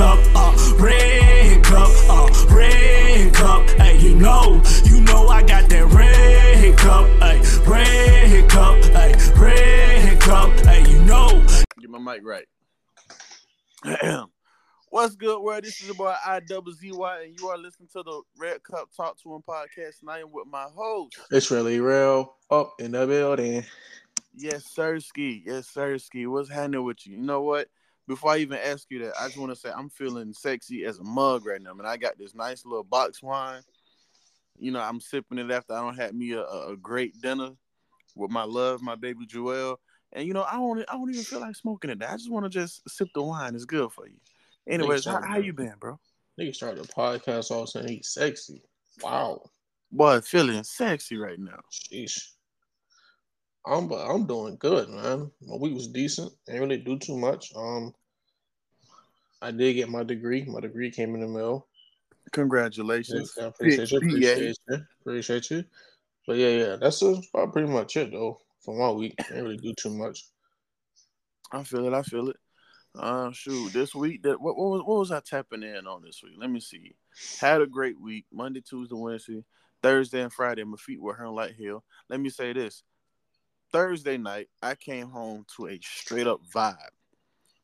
cup, uh, red cup, uh, red cup. Hey, you know, you know I got that red cup, hey, red cup, hey, red cup. Hey, you know. Get my mic right. What's good, world? This is your boy IWZY, and you are listening to the Red Cup Talk to Him podcast. And I am with my host. It's really real up in the building. Yes, sir, Ski. Yes, sir, Ski. What's happening with you? You know what? Before I even ask you that, I just want to say I'm feeling sexy as a mug right now, man. I got this nice little box wine. You know, I'm sipping it after I don't have me a, a great dinner with my love, my baby Joelle. And you know, I don't I don't even feel like smoking it. I just want to just sip the wine. It's good for you. Anyways, how, how you been, bro? Nigga started a podcast all saying he's sexy. Wow. Boy, feeling sexy right now. Sheesh. I'm I'm doing good, man. My week was decent. Didn't really do too much. Um, I did get my degree. My degree came in the mail. Congratulations. Yeah, I appreciate you. Appreciate you. Appreciate you. But yeah, yeah, that's about pretty much it though for my week. I Didn't really do too much. I feel it. I feel it. Uh, shoot, this week that what, what was what was I tapping in on this week? Let me see. Had a great week. Monday, Tuesday, Wednesday, Thursday, and Friday. My feet were hurting like hell. Let me say this. Thursday night, I came home to a straight up vibe.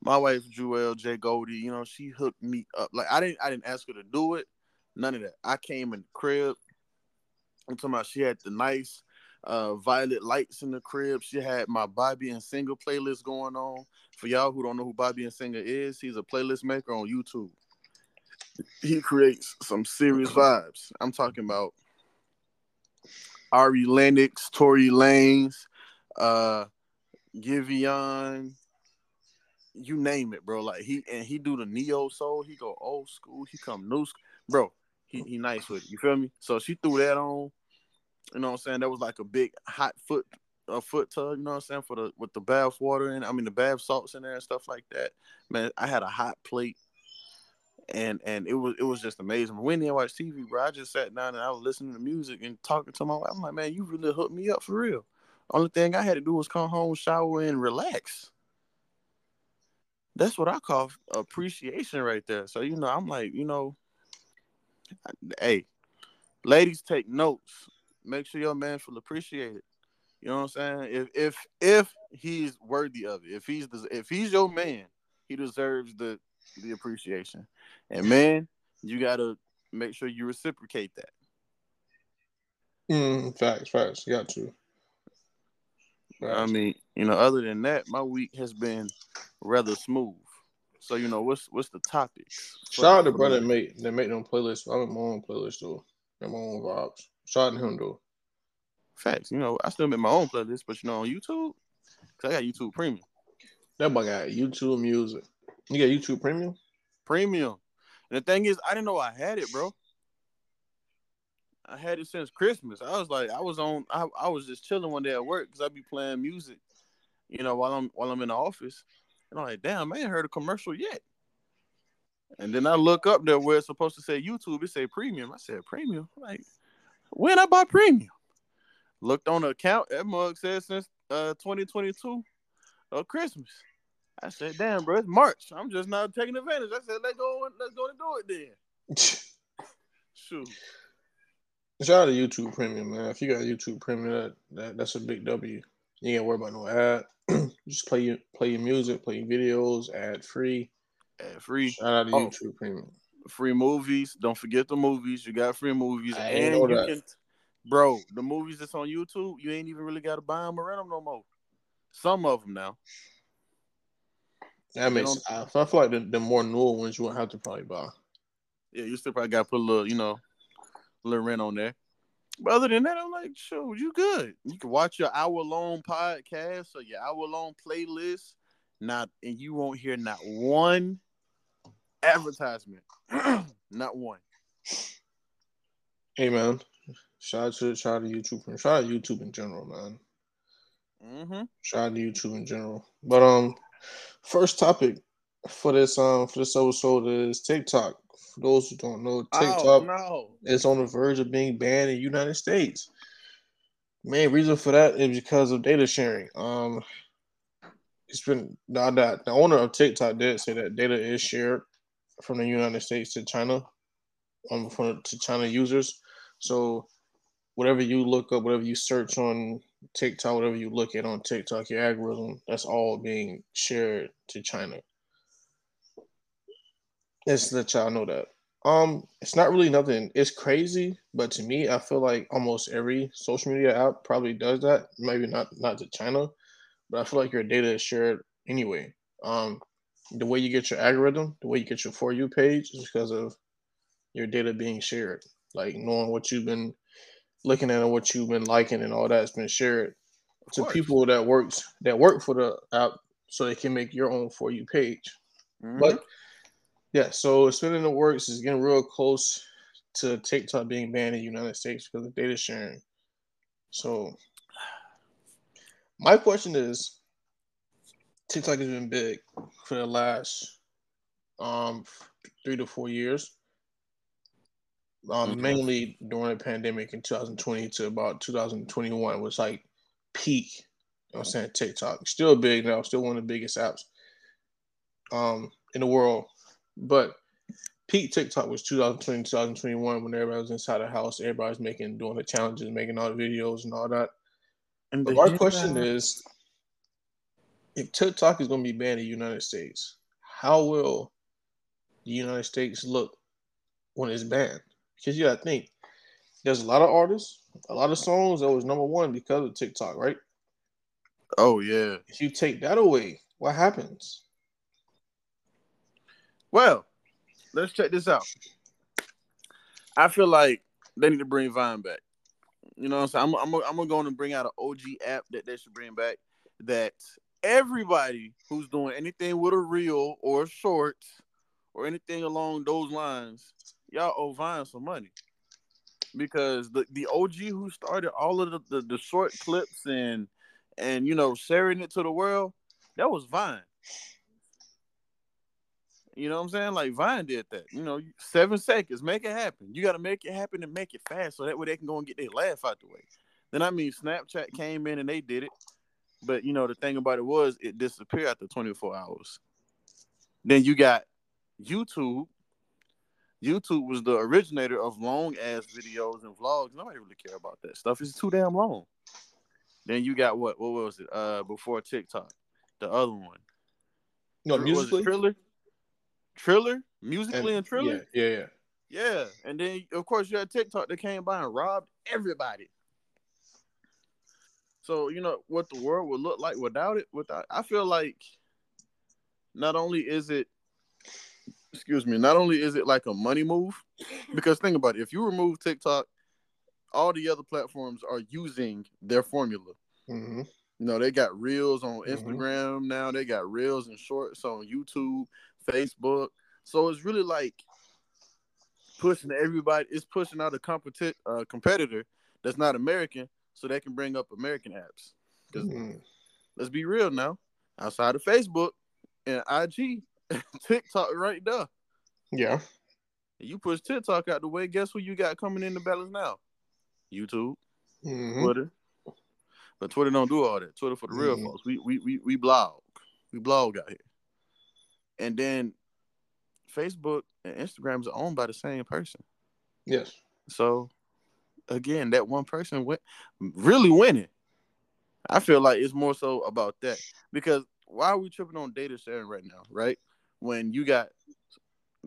My wife Jewel J Goldie, you know, she hooked me up. Like I didn't I didn't ask her to do it. None of that. I came in the crib. I'm talking about she had the nice uh, violet lights in the crib. She had my Bobby and Singer playlist going on. For y'all who don't know who Bobby and Singer is, he's a playlist maker on YouTube. He creates some serious vibes. I'm talking about Ari Lennox, Tory Lanez, uh Giveon, you name it, bro. Like he and he do the neo soul, he go old school, he come new school. Bro, he, he nice with it. You feel me? So she threw that on. You know what I'm saying? That was like a big hot foot a foot tub, you know what I'm saying, for the with the bath water and I mean the bath salts in there and stuff like that. Man, I had a hot plate and and it was it was just amazing. When I watched TV, bro, I just sat down and I was listening to music and talking to my wife. I'm like, man, you really hooked me up for real. Only thing I had to do was come home, shower, and relax. That's what I call appreciation right there. So you know, I'm like, you know, hey, ladies, take notes. Make sure your man feel appreciated. You know what I'm saying? If if if he's worthy of it, if he's the, if he's your man, he deserves the the appreciation. And man, you gotta make sure you reciprocate that. Mm, facts, facts. You got to. I mean, you know, other than that, my week has been rather smooth. So you know, what's what's the topic? Shout out to brother that make that make them playlists. I'm in my own playlist too. In my own vibes. Shout out to him though. Facts. You know, I still make my own playlist, but you know, on YouTube, cause I got YouTube Premium. That boy got YouTube Music. You got YouTube Premium? Premium. And the thing is, I didn't know I had it, bro. I had it since Christmas. I was like, I was on, I, I was just chilling one day at work because I'd be playing music, you know, while I'm while I'm in the office. And I'm like, damn, I ain't heard a commercial yet. And then I look up there where it's supposed to say YouTube, it say premium. I said premium. Like, when I buy premium? Looked on the account, that mug says since uh 2022 of Christmas. I said, damn, bro, it's March. I'm just not taking advantage. I said, let's go, let's go and do it then. Shoot. Shout out to YouTube Premium, man. If you got YouTube Premium, that, that that's a big W. You ain't gotta worry about no ad. Just play your play your music, play your videos, ad free. Ad free. Shout out to oh, YouTube Premium. Free movies. Don't forget the movies. You got free movies, I and you that. can, bro. The movies that's on YouTube, you ain't even really got to buy them or rent them no more. Some of them now. That makes. I, I feel like the, the more newer ones you won't have to probably buy. Yeah, you still probably got to put a little, you know, rent on there. But other than that, I'm like, sure, you good. You can watch your hour long podcast or your hour long playlist. Not and you won't hear not one advertisement. not one. Hey man. Shout out to shout out to YouTube. Shout out to YouTube in general, man. Mm-hmm. Shout out to YouTube in general. But um first topic for this um for this episode is TikTok. For those who don't know, TikTok oh, no. is on the verge of being banned in the United States. Main reason for that is because of data sharing. Um, it's been now that the owner of TikTok did say that data is shared from the United States to China, um, from to China users. So whatever you look up, whatever you search on TikTok, whatever you look at on TikTok, your algorithm, that's all being shared to China. Let's let y'all know that. Um, it's not really nothing. It's crazy, but to me, I feel like almost every social media app probably does that. Maybe not not to China, but I feel like your data is shared anyway. Um, the way you get your algorithm, the way you get your for you page, is because of your data being shared. Like knowing what you've been looking at and what you've been liking and all that's been shared to people that works that work for the app, so they can make your own for you page. Mm-hmm. But yeah, so spinning the works is getting real close to TikTok being banned in the United States because of data sharing. So my question is TikTok has been big for the last um three to four years. Um, mm-hmm. mainly during the pandemic in 2020 to about 2021 was like peak. You know what I'm saying? TikTok. Still big now, still one of the biggest apps um in the world but peak TikTok was 2020, 2021 when everybody was inside the house, everybody was making doing the challenges, making all the videos and all that. And but my question that... is if TikTok is gonna be banned in the United States, how will the United States look when it's banned? Because you gotta think there's a lot of artists, a lot of songs that was number one because of TikTok, right? Oh yeah. If you take that away, what happens? Well, let's check this out. I feel like they need to bring Vine back. You know what I'm saying? I'm, I'm, I'm going to bring out an OG app that they should bring back that everybody who's doing anything with a reel or a short or anything along those lines, y'all owe Vine some money. Because the, the OG who started all of the, the, the short clips and and you know sharing it to the world, that was Vine. You know what I'm saying? Like Vine did that. You know, seven seconds, make it happen. You got to make it happen and make it fast so that way they can go and get their laugh out the way. Then I mean, Snapchat came in and they did it, but you know the thing about it was it disappeared after 24 hours. Then you got YouTube. YouTube was the originator of long ass videos and vlogs. Nobody really care about that stuff. It's too damn long. Then you got what? What was it? Uh, before TikTok, the other one. No, Musical.ly. Triller? Triller, musically and, and Triller. Yeah, yeah, yeah. Yeah, and then of course you had TikTok that came by and robbed everybody. So you know what the world would look like without it. Without, I feel like not only is it, excuse me, not only is it like a money move, because think about it, if you remove TikTok, all the other platforms are using their formula. Mm-hmm. You know, they got reels on mm-hmm. Instagram mm-hmm. now. They got reels and shorts on YouTube. Facebook. So it's really like pushing everybody. It's pushing out a competi- uh, competitor that's not American, so they can bring up American apps. Because mm-hmm. let's be real now, outside of Facebook and IG, TikTok right there. Yeah. You push TikTok out the way. Guess who you got coming in the balance now? YouTube, mm-hmm. Twitter. But Twitter don't do all that. Twitter for the real mm-hmm. folks. We, we we we blog. We blog out here and then Facebook and Instagram are owned by the same person. Yes. So again, that one person went really winning. I feel like it's more so about that because why are we tripping on data sharing right now, right? When you got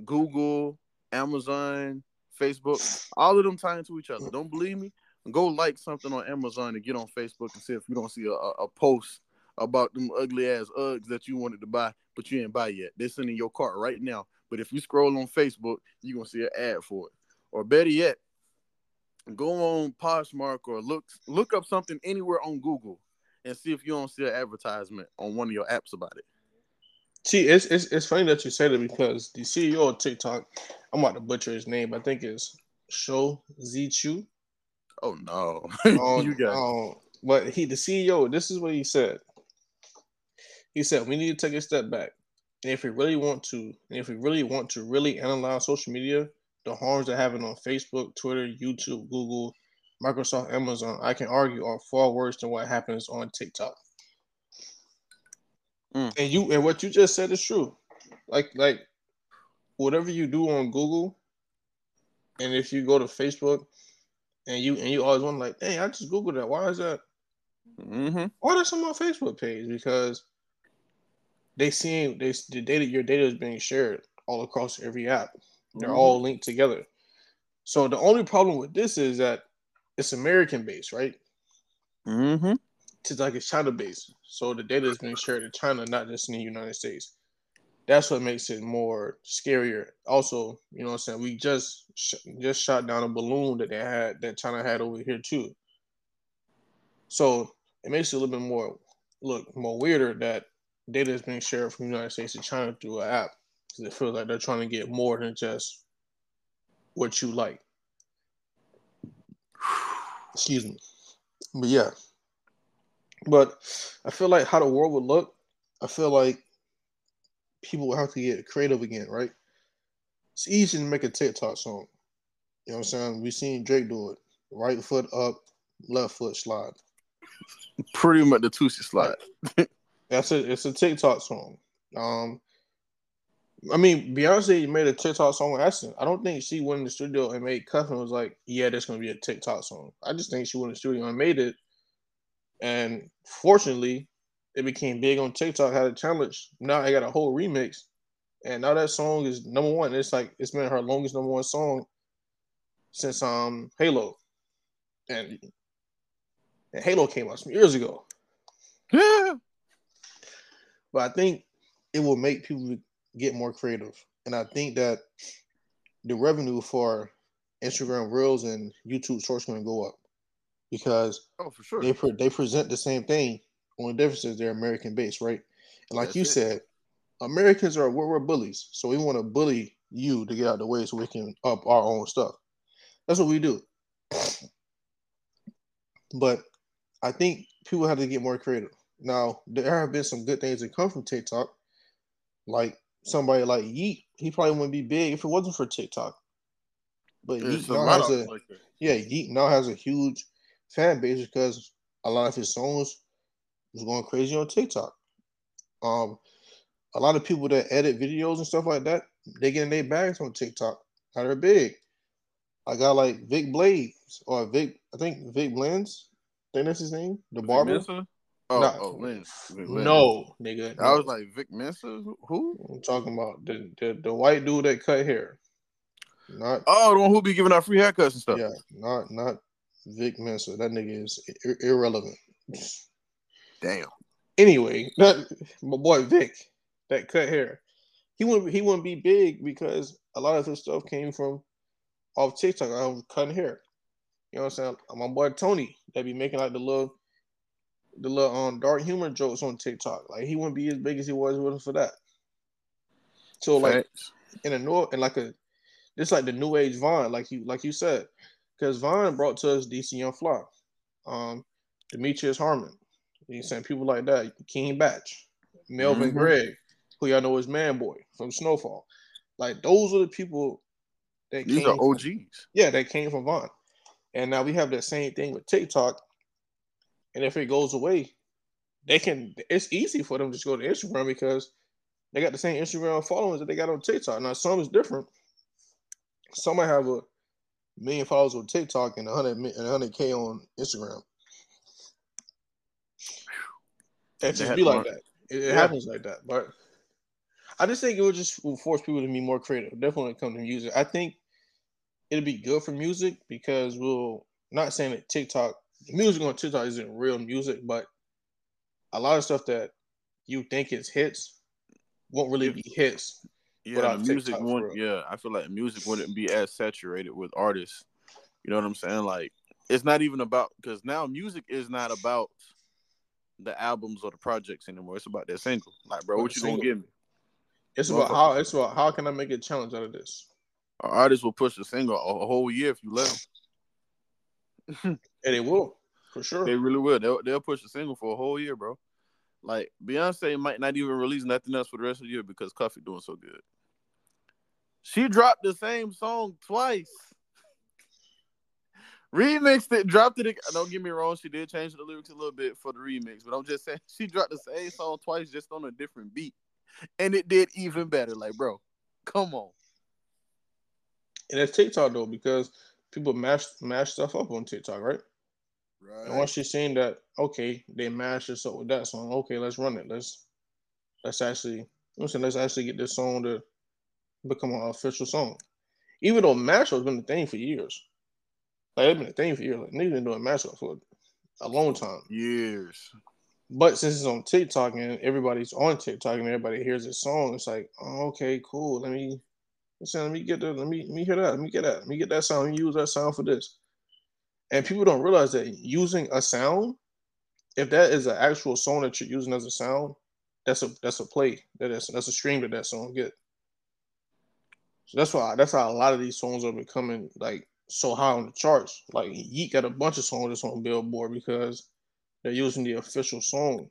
Google, Amazon, Facebook, all of them tying to each other. Don't believe me? Go like something on Amazon and get on Facebook and see if you don't see a, a post about them ugly ass Uggs that you wanted to buy, but you didn't buy yet. They're in your cart right now. But if you scroll on Facebook, you're gonna see an ad for it. Or better yet, go on Poshmark or look look up something anywhere on Google and see if you don't see an advertisement on one of your apps about it. See, it's it's, it's funny that you say that because the CEO of TikTok, I'm about to butcher his name. I think it's Shou Zi Chew. Oh no, um, you got. Um, but he, the CEO, this is what he said. He said we need to take a step back. And if we really want to, and if we really want to really analyze social media, the harms they're having on Facebook, Twitter, YouTube, Google, Microsoft, Amazon, I can argue are far worse than what happens on TikTok. Mm. And you and what you just said is true. Like like whatever you do on Google, and if you go to Facebook, and you and you always want to, like, hey, I just googled that. Why is that? Mm-hmm. Why that's on my Facebook page? Because they seeing they the data your data is being shared all across every app. They're mm-hmm. all linked together. So the only problem with this is that it's American based, right? Mm-hmm. It's like it's China based. So the data is being shared in China, not just in the United States. That's what makes it more scarier. Also, you know what I'm saying? We just sh- just shot down a balloon that they had that China had over here too. So it makes it a little bit more look more weirder that data is being shared from the United States to China through an app because it feels like they're trying to get more than just what you like. Excuse me. But yeah. But I feel like how the world would look, I feel like people will have to get creative again, right? It's easy to make a TikTok song. You know what I'm saying? We've seen Drake do it. Right foot up, left foot slide. Pretty much the Toosie Slide. That's a it's a TikTok song. Um I mean, Beyonce made a TikTok song with Ashton. I don't think she went in the studio and made Cuff and was like, "Yeah, that's gonna be a TikTok song." I just think she went in the studio and made it, and fortunately, it became big on TikTok. Had a challenge. Now I got a whole remix, and now that song is number one. It's like it's been her longest number one song since um Halo, and, and Halo came out some years ago. but I think it will make people get more creative. And I think that the revenue for Instagram Reels and YouTube Shorts going to go up because oh, for sure they pre- they present the same thing. Only difference is they're American based, right? And like That's you it. said, Americans are we're, we're bullies, so we want to bully you to get out of the way so we can up our own stuff. That's what we do. But I think people have to get more creative. Now there have been some good things that come from TikTok, like somebody like Yeat, he probably wouldn't be big if it wasn't for TikTok. But Yeat now has a like yeah, Yeat now has a huge fan base because a lot of his songs was going crazy on TikTok. Um, a lot of people that edit videos and stuff like that, they get in their bags on TikTok. Now they're big. I got like Vic Blades or Vic, I think Vic Blends. I think that's his name. The barber. Oh, Not, oh Lynn. No, nigga. No. I was like Vic Mensa. Who? I'm talking about the, the the white dude that cut hair. Not oh, the one who be giving out free haircuts and stuff. Yeah, not not Vic Mensa. That nigga is ir- irrelevant. Damn. Anyway, that my boy Vic that cut hair. He wouldn't he wouldn't be big because a lot of his stuff came from off TikTok. I was cutting hair. You know what I'm saying? My boy Tony that be making like the little the little um dark humor jokes on TikTok. Like he wouldn't be as big as he was with for that. So like in a new and like a it's like the new age Vine, like you like you said, because Vine brought to us DC Young Fly, um, Demetrius Harmon, you saying people like that, King Bach, Melvin mm-hmm. Gregg, who y'all know is Man Boy from Snowfall. Like those are the people that these are OGs. From, yeah, that came from Vine. And now we have that same thing with TikTok and if it goes away, they can. It's easy for them to just go to Instagram because they got the same Instagram followers that they got on TikTok. Now some is different. Some might have a million followers on TikTok and 100 and 100k on Instagram. It just be like that. It, it yeah. happens like that. But I just think it would just force people to be more creative. Definitely when it comes to music. I think it'll be good for music because we'll not saying that TikTok music on TikTok isn't real music, but a lot of stuff that you think is hits won't really be hits. Yeah, music won't. Yeah, I feel like music wouldn't be as saturated with artists. You know what I'm saying? Like, it's not even about because now music is not about the albums or the projects anymore. It's about that single. Like, bro, what you single. gonna give me? It's about how. It's about how can I make a challenge out of this? Artists will push a single a whole year if you let them. and it will, for sure. They really will. They'll, they'll push a single for a whole year, bro. Like Beyonce might not even release nothing else for the rest of the year because Cuffy doing so good. She dropped the same song twice. Remixed it, dropped it. Don't get me wrong, she did change the lyrics a little bit for the remix, but I'm just saying she dropped the same song twice, just on a different beat, and it did even better. Like, bro, come on. And it's TikTok though, because people mash mash stuff up on TikTok, right? Right. And once you're seeing that, okay, they mash this up with that song. Okay, let's run it. Let's let's actually listen. Let's actually get this song to become an official song. Even though mashup has been a thing for years, like it's been a thing for years. Like niggas been doing mashup for a long time, years. But since it's on TikTok and everybody's on TikTok and everybody hears this song, it's like, oh, okay, cool. Let me listen. Let me get that. Let me let me hear that. Let me get that. Let me get that sound. Let me use that sound for this. And people don't realize that using a sound, if that is an actual song that you're using as a sound, that's a that's a play. That is that's a stream that that song get. So that's why that's how a lot of these songs are becoming like so high on the charts. Like Yeat got a bunch of songs that's on Billboard because they're using the official song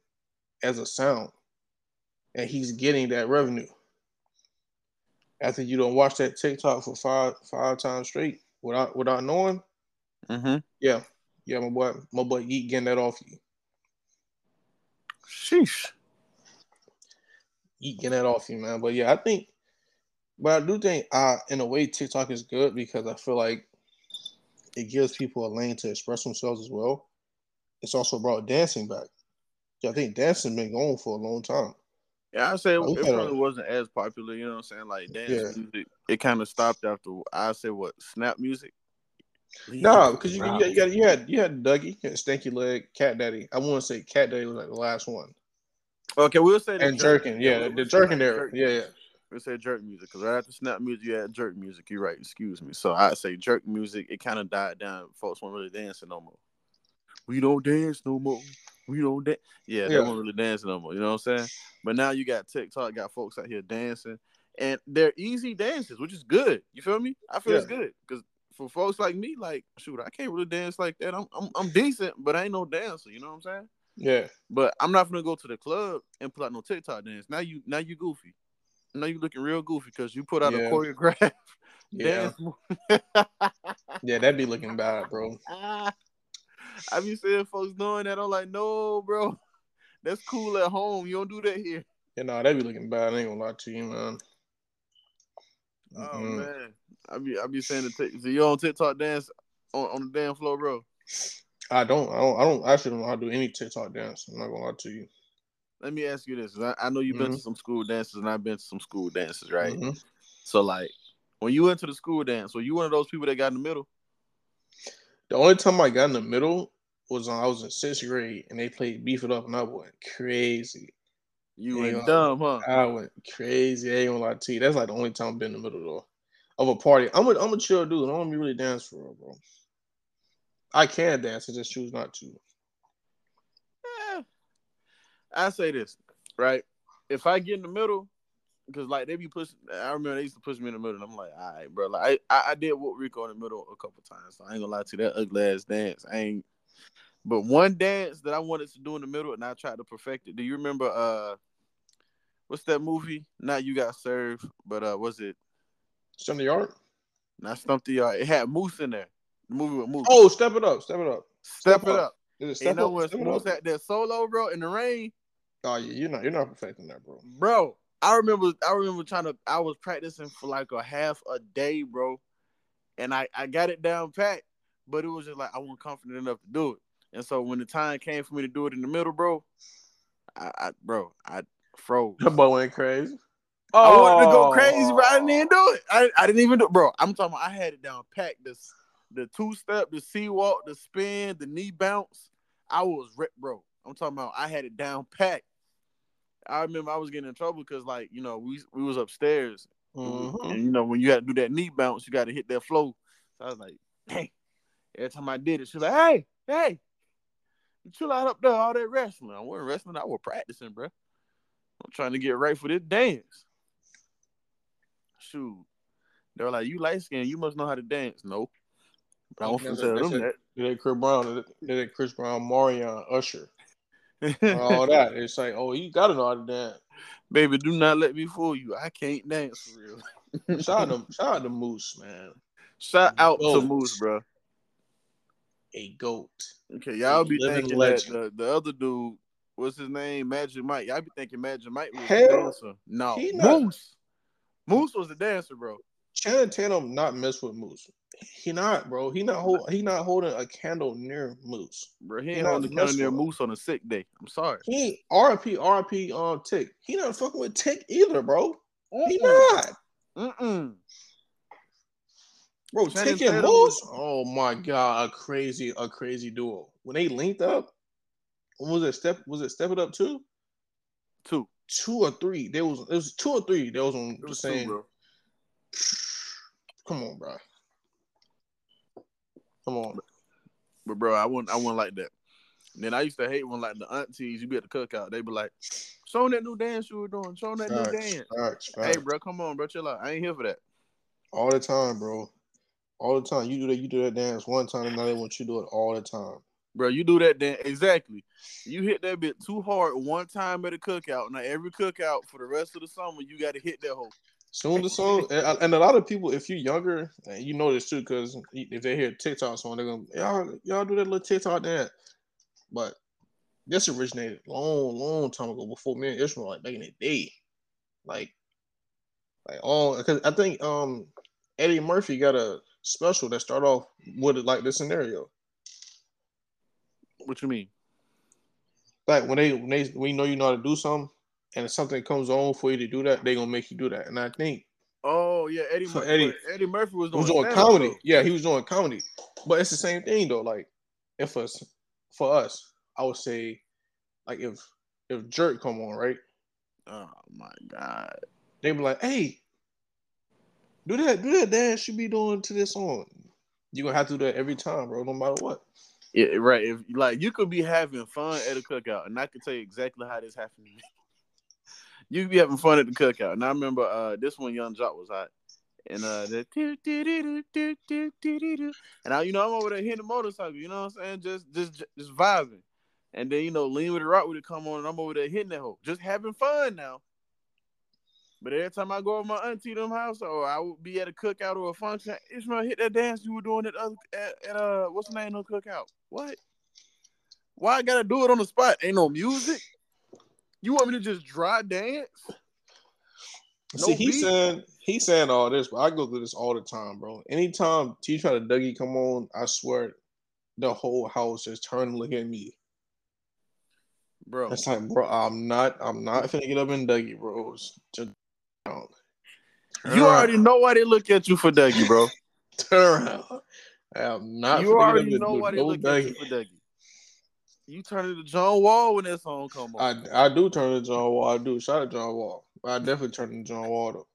as a sound, and he's getting that revenue. After you don't watch that TikTok for five five times straight without without knowing, Mm-hmm. Yeah. Yeah, my boy, my boy Yeat getting that off you. Sheesh. Yeat getting that off you, man. But yeah, I think but I do think uh in a way TikTok is good because I feel like it gives people a lane to express themselves as well. It's also brought dancing back. I think dancing been going for a long time. Yeah, I say it, oh, it probably wasn't as popular, you know what I'm saying? Like dance yeah. music, it kind of stopped after I say what snap music. No, because you, you, you, got you had you had Dougie, you had Stanky Leg, Cat Daddy. I want to say Cat Daddy was like the last one. Okay, we'll say and jerking, yeah, yeah the jerking there, yeah, yeah. We'll say jerk music because right after snap music, you had jerk music. You're right. Excuse me. So I say jerk music. It kind of died down. Folks weren't really dancing no more. We don't dance no more. We don't dance. Yeah, yeah, they weren't really dance no more. You know what I'm saying? But now you got TikTok, got folks out here dancing, and they're easy dances, which is good. You feel me? I feel yeah. it's good because for folks like me, like shoot, I can't really dance like that. I'm I'm, I'm decent, but I ain't no dancer. You know what I'm saying? Yeah. But I'm not gonna go to the club and put out no TikTok dance. Now you now you goofy. Now you looking real goofy because you put out yeah. a choreograph yeah. yeah, that'd be looking bad, bro. I be seeing folks doing that. I'm like, no, bro. That's cool at home. You don't do that here. Yeah, no, that'd be looking bad. I ain't gonna lie to you, man. Oh mm-hmm. man. I be I be saying the t- so you on TikTok dance on, on the damn floor, bro. I don't, I don't, I don't actually don't know how to do any TikTok dance. I'm not gonna lie to you. Let me ask you this: I, I know you've mm-hmm. been to some school dances, and I've been to some school dances, right? Mm-hmm. So, like, when you went to the school dance, were you one of those people that got in the middle? The only time I got in the middle was when I was in sixth grade, and they played "Beef It Up," and I went crazy. You went dumb, huh? I went crazy. I ain't gonna lie to you. That's like the only time I've been in the middle though of a party. I'm a I'm a chill dude. I don't want to really dance for real, bro. I can dance. I just choose not to. Yeah. I say this right. If I get in the middle, because like they be pushing. I remember they used to push me in the middle, and I'm like, all right, bro. Like I, I did what Rico in the middle a couple times. So I ain't gonna lie to you, that ugly ass dance. I ain't. But one dance that I wanted to do in the middle, and I tried to perfect it. Do you remember? Uh, what's that movie? Not you got served, but uh, was it Stomp the Yard? Not Stomp the Yard. It had Moose in there. The movie with Moose. Oh, Step It Up. Step It Up. Step, step It Up. up. Is it Step you know when Moose had that solo, bro, in the rain? Oh, yeah, you're not, you're not perfecting that, bro. Bro, I remember, I remember trying to, I was practicing for like a half a day, bro, and I, I got it down pat, but it was just like I wasn't confident enough to do it. And so when the time came for me to do it in the middle, bro, I, I bro, I froze. That boy went crazy. Oh, I wanted to go crazy, but I didn't oh. even do it. I, I didn't even do bro. I'm talking about I had it down pat. This the two step, the sea walk, the spin, the knee bounce. I was ripped, bro. I'm talking about I had it down packed. I remember I was getting in trouble because like, you know, we we was upstairs. Mm-hmm. And you know, when you had to do that knee bounce, you gotta hit that flow. So I was like, hey, every time I did it, she's like, hey, hey, chill out up there, all that wrestling. I wasn't wrestling, I was practicing, bro. I'm trying to get right for this dance shoot. They were like, "You light skinned, you must know how to dance." Nope. But I want to tell them that. Did Chris Brown? Did Chris Brown, Mario, Usher, all that? It's like, oh, you gotta know how to dance. Baby, do not let me fool you. I can't dance for real. shout out to shout out to Moose, man. Shout out goat. to Moose, bro. A goat. Okay, y'all be thinking legend. that the, the other dude, what's his name, Magic Mike. Y'all be thinking Magic Mike was Hell, a dancer. No, Moose. Moose was a dancer, bro. Channing Tatum not mess with Moose. He not, bro. He not hold. He not holding a candle near Moose. Bro, he ain't holding a candle near Moose on a sick day. I'm sorry. He RP RP on Tick. He not fucking with Tick either, bro. Mm-mm. He not. Mm-mm. Bro, Tick and Moose. Oh my god, a crazy, a crazy duo. When they linked up, was it step? Was it step it up two? Two, two or three. There was it was two or three. There was on the same. Two, Come on, bro. Come on. But bro, I wouldn't I wouldn't like that. And then I used to hate when like the aunties, you be at the cookout, they be like, show that new dance you were doing, show that facts, new dance. Facts, facts. Hey bro, come on, bro, chill out. I ain't here for that. All the time, bro. All the time. You do that, you do that dance one time, and now they want you to do it all the time. Bro, you do that dance exactly. You hit that bit too hard one time at a cookout. Now every cookout for the rest of the summer, you got to hit that hole. Soon the song, and, and, a lot of people, if you're younger, and you know this too, because if they hear TikTok song, they're gonna y'all y'all do that little TikTok dance. But this originated long, long time ago before me and Ishmael, like back in the day, like, like all because I think um Eddie Murphy got a special that start off with it like this scenario. What you mean? Like when they when they you know you know how to do something, and if something comes on for you to do that, they're gonna make you do that. And I think Oh yeah, Eddie Murphy. Eddie, Eddie Murphy was doing, was comedy. Yeah, he was doing comedy. But it's the same thing though. Like if us for us, I would say like if if Jerk come on, right? Oh my god. They be like, hey, do that, do that dance should be doing to this song. You're gonna have to do that every time, bro, no matter what. Yeah, right. If like you could be having fun at a cookout, and I can tell you exactly how this happened to me you be having fun at the cookout. And I remember uh, this one, Yung Joc was hot. And uh, the and I, you know, I'm over there hitting the motorcycle. You know what I'm saying? Just, just, just vibing. And then you know, lean with the rock would come on, and I'm over there hitting that hoe, just having fun now. But every time I go over my auntie them house, or I would be at a cookout or a function, Ishmael hit that dance you were doing at other at, at uh what's the name of the cookout? What? Why I gotta do it on the spot? Ain't no music. You want me to just dry dance? No See, he's saying he's saying all this, but I go through this all the time, bro. Anytime T try to Dougie come on, I swear the whole house is turning to look at me. Bro. It's like, bro, I'm not I'm not finna get up in Dougie, bro. Just, um, you already know why they look at you for Dougie, bro. Turn around. I'm not you already know why they look Dougie. at you for Dougie. You turn into John Wall when that song come on. I I do turn into John Wall. I do. Shout out John Wall. I definitely turn into John Wall though.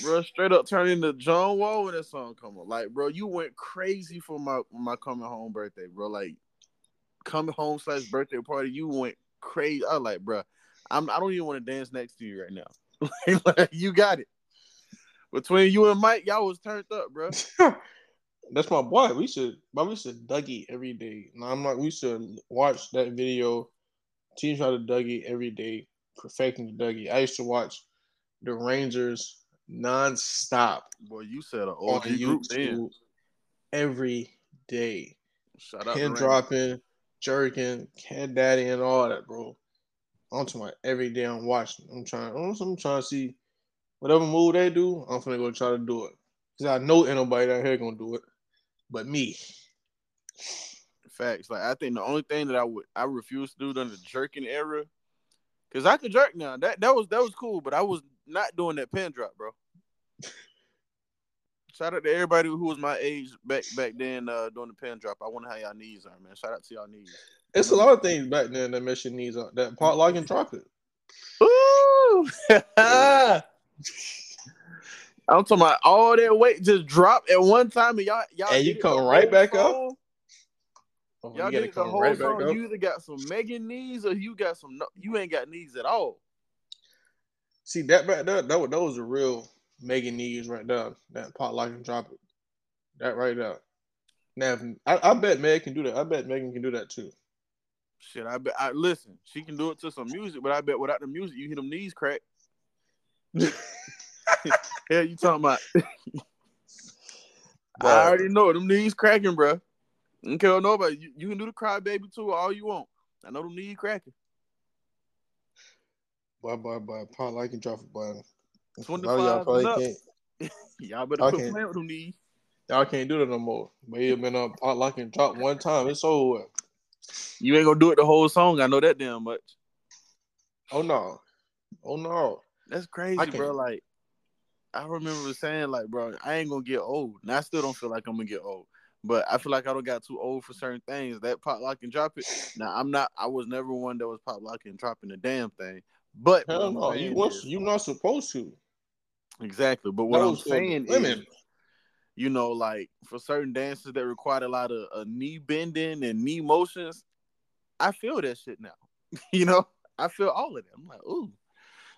Bro, straight up turn into John Wall when that song come on. Like, bro, you went crazy for my my coming home birthday, bro. Like, coming home slash birthday party, you went crazy. I like, bro, I'm I don't even want to dance next to you right now. like, you got it. Between you and Mike, y'all was turned up, bro. That's my boy. We should, but we should Dougie every day. No, I'm like, we should watch that video. Teach how to Dougie every day, perfecting the Dougie. I used to watch the Rangers nonstop. Boy, you said an OG group then. Every day. Shout out Pin dropping, jerking, cat daddy, and all that, bro. I'm talking about every day I'm watching. I'm trying. I'm trying to see whatever move they do. I'm gonna go try to do it because I know ain't nobody out here gonna do it but me. Facts. Like I think the only thing that I would I refuse to do during the jerking era, because I could jerk now. That that was that was cool, but I was not doing that pin drop, bro. Shout out to everybody who was my age back back then uh, doing the pin drop. I wonder how y'all knees are, man. Shout out to y'all knees. It's a lot of things back then that mess your knees up. That pop lock and drop it. Ooh. I'm talking about all that weight just dropped at one time, and y'all, y'all, and you come oh, right back song. up. Oh, y'all did the whole right song. You either got some Megan knees or you got some. You ain't got knees at all. See that back there, that, that was a real Megan knees right there. That pop lock and drop it. That right there. Now, I, I bet Meg can do that. I bet Megan can do that too. Shit, I bet. I listen. She can do it to some music, but I bet without the music, you hit them knees crack. Hell, you talking about? I already know them knees cracking, bro. I don't care nobody. You, you can do the cry baby too, all you want. I know them knees cracking. Boy, boy, boy, Paul, I can drop it, boy. Twenty five. Y'all y'all better quit playing with them knees. Y'all can't do that no more. May have been up pop lock and drop one time. It's over. You ain't gonna do it the whole song. I know that damn much. Oh no. Oh no. That's crazy, bro. Like I remember saying, like, bro, I ain't gonna get old. And I still don't feel like I'm gonna get old. But I feel like I don't got too old for certain things. That pop lock and drop it. Now I'm not. I was never one that was pop locking and dropping the damn thing. But hell no, you was you not supposed to. Exactly. But what I'm saying is, you know, like for certain dances that require a lot of uh, knee bending and knee motions, I feel that shit now. you know, I feel all of them. I'm like, ooh,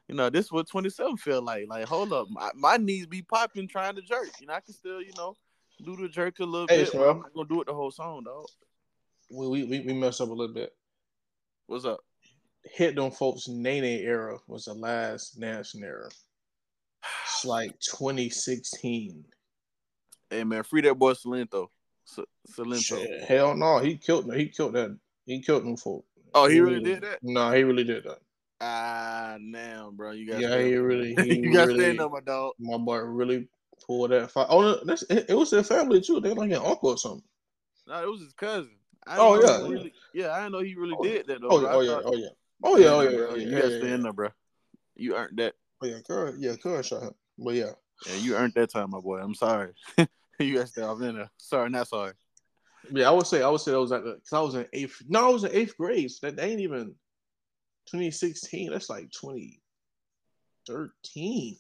you know, this is what 27 feel like. Like, hold up, my, my knees be popping trying to jerk. You know, I can still, you know, do the jerk a little hey, bit. Bro. I'm not gonna do it the whole song, though. We we we messed up a little bit. What's up? Hit them folks. Nae Nae era was the last national era. It's like 2016. Hey man, free that boy Silento. Silento. Hell no, he killed he killed that he killed them folk. Oh, he really did that? No, he really did that. Ah, damn, bro, you got yeah, he really, he you got really, stand up, my dog. My boy really pulled that fight. Oh, that's, it, it was their family too. They like an uncle or something. No, it was his cousin. I oh yeah, really, yeah. I didn't know he really oh, did that though. Oh, oh, yeah, oh yeah, oh yeah, oh yeah, oh yeah. You got to stand up, bro. You earned that. Oh yeah, Curry, yeah, Curry shot him, but yeah. Yeah, you earned that time, my boy. I'm sorry. you got to stay off in there. Sorry, not sorry. Yeah, I would say I would say that was like because I was in eighth. No, I was in eighth grade. So that ain't even 2016. That's like 2013.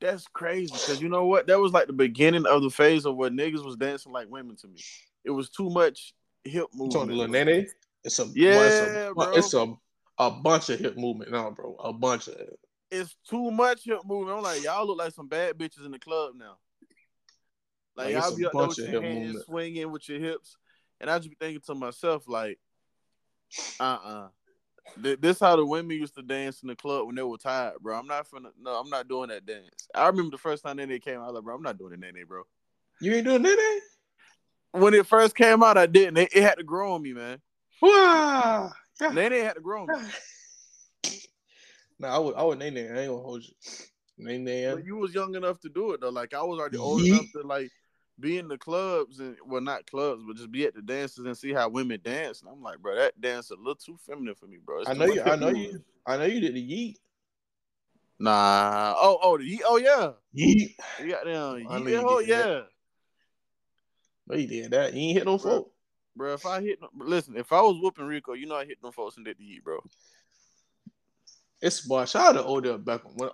That's crazy because you know what? That was like the beginning of the phase of what niggas was dancing like women to me. It was too much hip movement. Little Nae Nae? It's a yeah, it's a, bro. It's a a bunch of hip movement now, bro. A bunch of it. It's too much hip movement. I'm like, y'all look like some bad bitches in the club now. Like, like y'all be up there with your hands movement. swinging with your hips, and I just be thinking to myself, like, uh uh-uh. uh this how the women used to dance in the club when they were tired, bro. I'm not finna. No, I'm not doing that dance. I remember the first time Nae Nae came out, I was like, bro, I'm not doing the Nae Nae, bro. You ain't doing Nae Nae? When it first came out, I didn't. It, it had to grow on me, man. Wow. Nae Nae had to grow on me. no, I would. I would Nae Nae. I ain't gonna hold you. Nene. But you was young enough to do it though. Like I was already old enough to like be in the clubs and well not clubs, but just be at the dances and see how women dance. And I'm like, bro, that dance a little too feminine for me, bro. It's I know you. I know you. I know you did the yeet. Nah. Oh, oh, the yeet. Oh yeah. Yeet. You got them. Yeet. Oh yeah. That. No, you did that. You ain't hit no folk. Bro, if I hit, listen, if I was whooping Rico, you know I hit them folks and did the yeet, bro. It's boy. Shout out to Odell Beckham. When,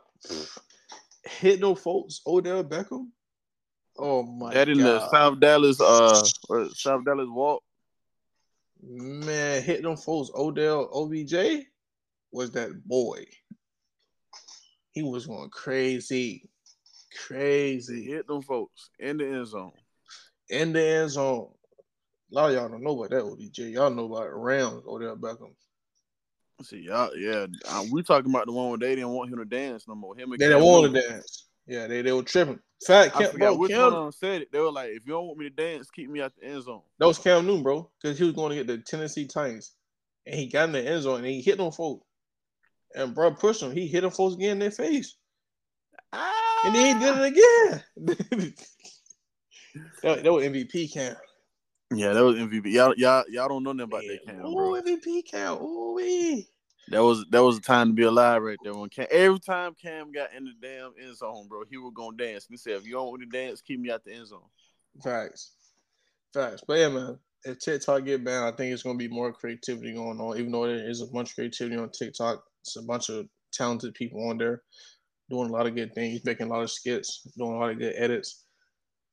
hit no folks, Odell Beckham. Oh my! God. That in the South Dallas, uh, South Dallas walk. Man, hit them folks. Odell OBJ was that boy. He was going crazy, crazy. Hit them folks in the end zone. In the end zone. A lot of y'all don't know about that OBJ. Y'all know about Rams Odell Beckham. See, y'all, yeah, we talking about the one where they didn't want him to dance no more. Him they didn't want to dance. Yeah, they, they were tripping. Fact, Cam, I forgot bro, which Cam, one said it. They were like, if you don't want me to dance, keep me at the end zone. That was Cam Newton, bro, because he was going to get the Tennessee Titans, and he got in the end zone and he hit them folks. And bro pushed him. He hit them folks again in their face. Ah. And then he did it again. that, that was MVP Cam. Yeah, that was MVP. Y'all, y'all, y'all don't know nothing about that Cam, bro. Ooh, MVP Cam. Ooh, wee. That was that was a time to be alive right there. When Cam, every time Cam got in the damn end zone, bro, he was gonna dance. He said, "If you don't want to dance, keep me out the end zone." Facts, facts. But yeah, man, if TikTok get banned, I think it's gonna be more creativity going on. Even though there is a bunch of creativity on TikTok, it's a bunch of talented people on there doing a lot of good things, making a lot of skits, doing a lot of good edits.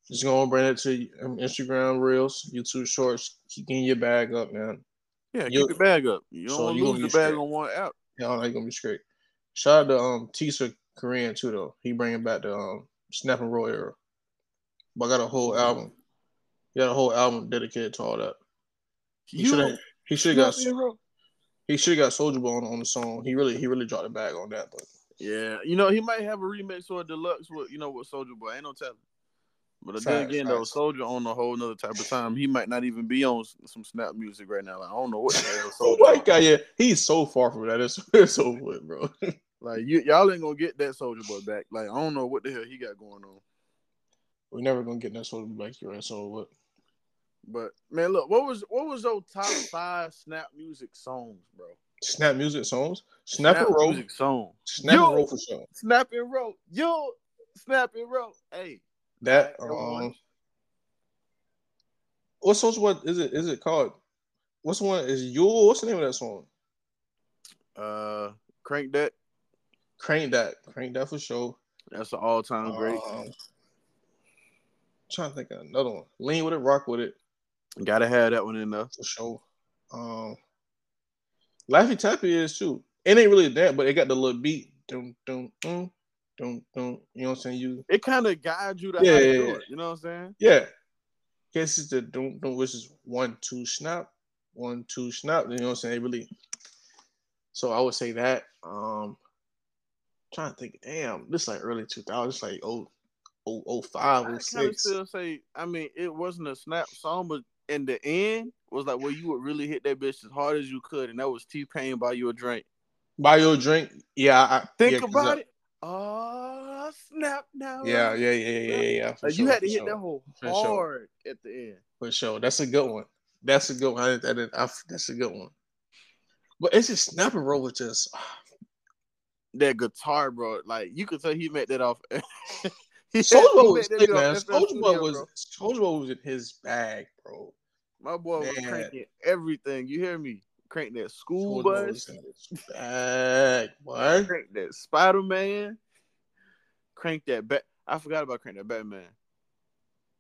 Just gonna bring it to Instagram Reels, YouTube Shorts, keep getting your bag up, man. Yeah, you keep the bag up. You don't so lose the bag on one app. Yeah, I'm gonna be straight. Shout out to um Tisa Korean too though. He bringing back the um Snap and Roll era. But I got a whole album. He got a whole album dedicated to all that. He should have he should got he should got Soulja Boy on, on the song. He really he really dropped the bag on that, but yeah, you know he might have a remix or a deluxe with you know with Soulja Boy. Ain't no telling. But then again, though, Soulja on a whole nother type of time. He might not even be on some snap music right now. Like, I don't know what the hell Soulja. White guy, yeah, he's so far from that. It's, it's so good, bro. Like you, y'all ain't gonna get that Soulja Boy back. Like I don't know what the hell he got going on. We're never gonna get that Soulja Boy back. You're right. So what? But man, look, what was what was those top five snap music songs, bro? Snap music songs. Snap, snap and roll. Music song. Snap Yo, and roll for sure. Snap and roll. Yo, snap and roll. Hey. That um. What song? What is it? Is it called? What's one? Is Yule? What's the name of that song? Uh, crank that. Crank that. Crank that for sure. That's an all time great. Um, trying to think of another one. Lean with it, rock with it. Gotta have that one in there for sure. Um, Laffy Taffy is too. It ain't really that, but it got the little beat. Dum dum dum dum dum. You know what I'm saying? You. It kind of guides you to yeah, how to do it. You know what I'm saying? Yeah. Guess it's the don't don't which is one two snap, one two snap. You know what I'm saying? It really. So I would say that. Um, trying to think. Damn, this like early 2000s. It's like oh, oh, oh five, oh six. I still say. I mean, it wasn't a snap song, but in the end was like where you would really hit that bitch as hard as you could, and that was T Pain buy you a drink. Buy you a drink? Yeah. I, Think yeah, about I, it. Oh snap now! Yeah, yeah, yeah, yeah, yeah. yeah like sure, you had to hit sure. that whole for hard sure. at the end. For sure, that's a good one. That's a good one. I, I, I, that's a good one. But it's just snap and roll with just ah. that guitar, bro. Like you could tell he made that off. Soulja was sick, man. Soulja was Soulja was in his bag, bro. My boy man. was cranking everything. You hear me? Crank that school Soulja bus. Bag, what? Crank that Spider Man. Crank that bat. I forgot about crank that Batman.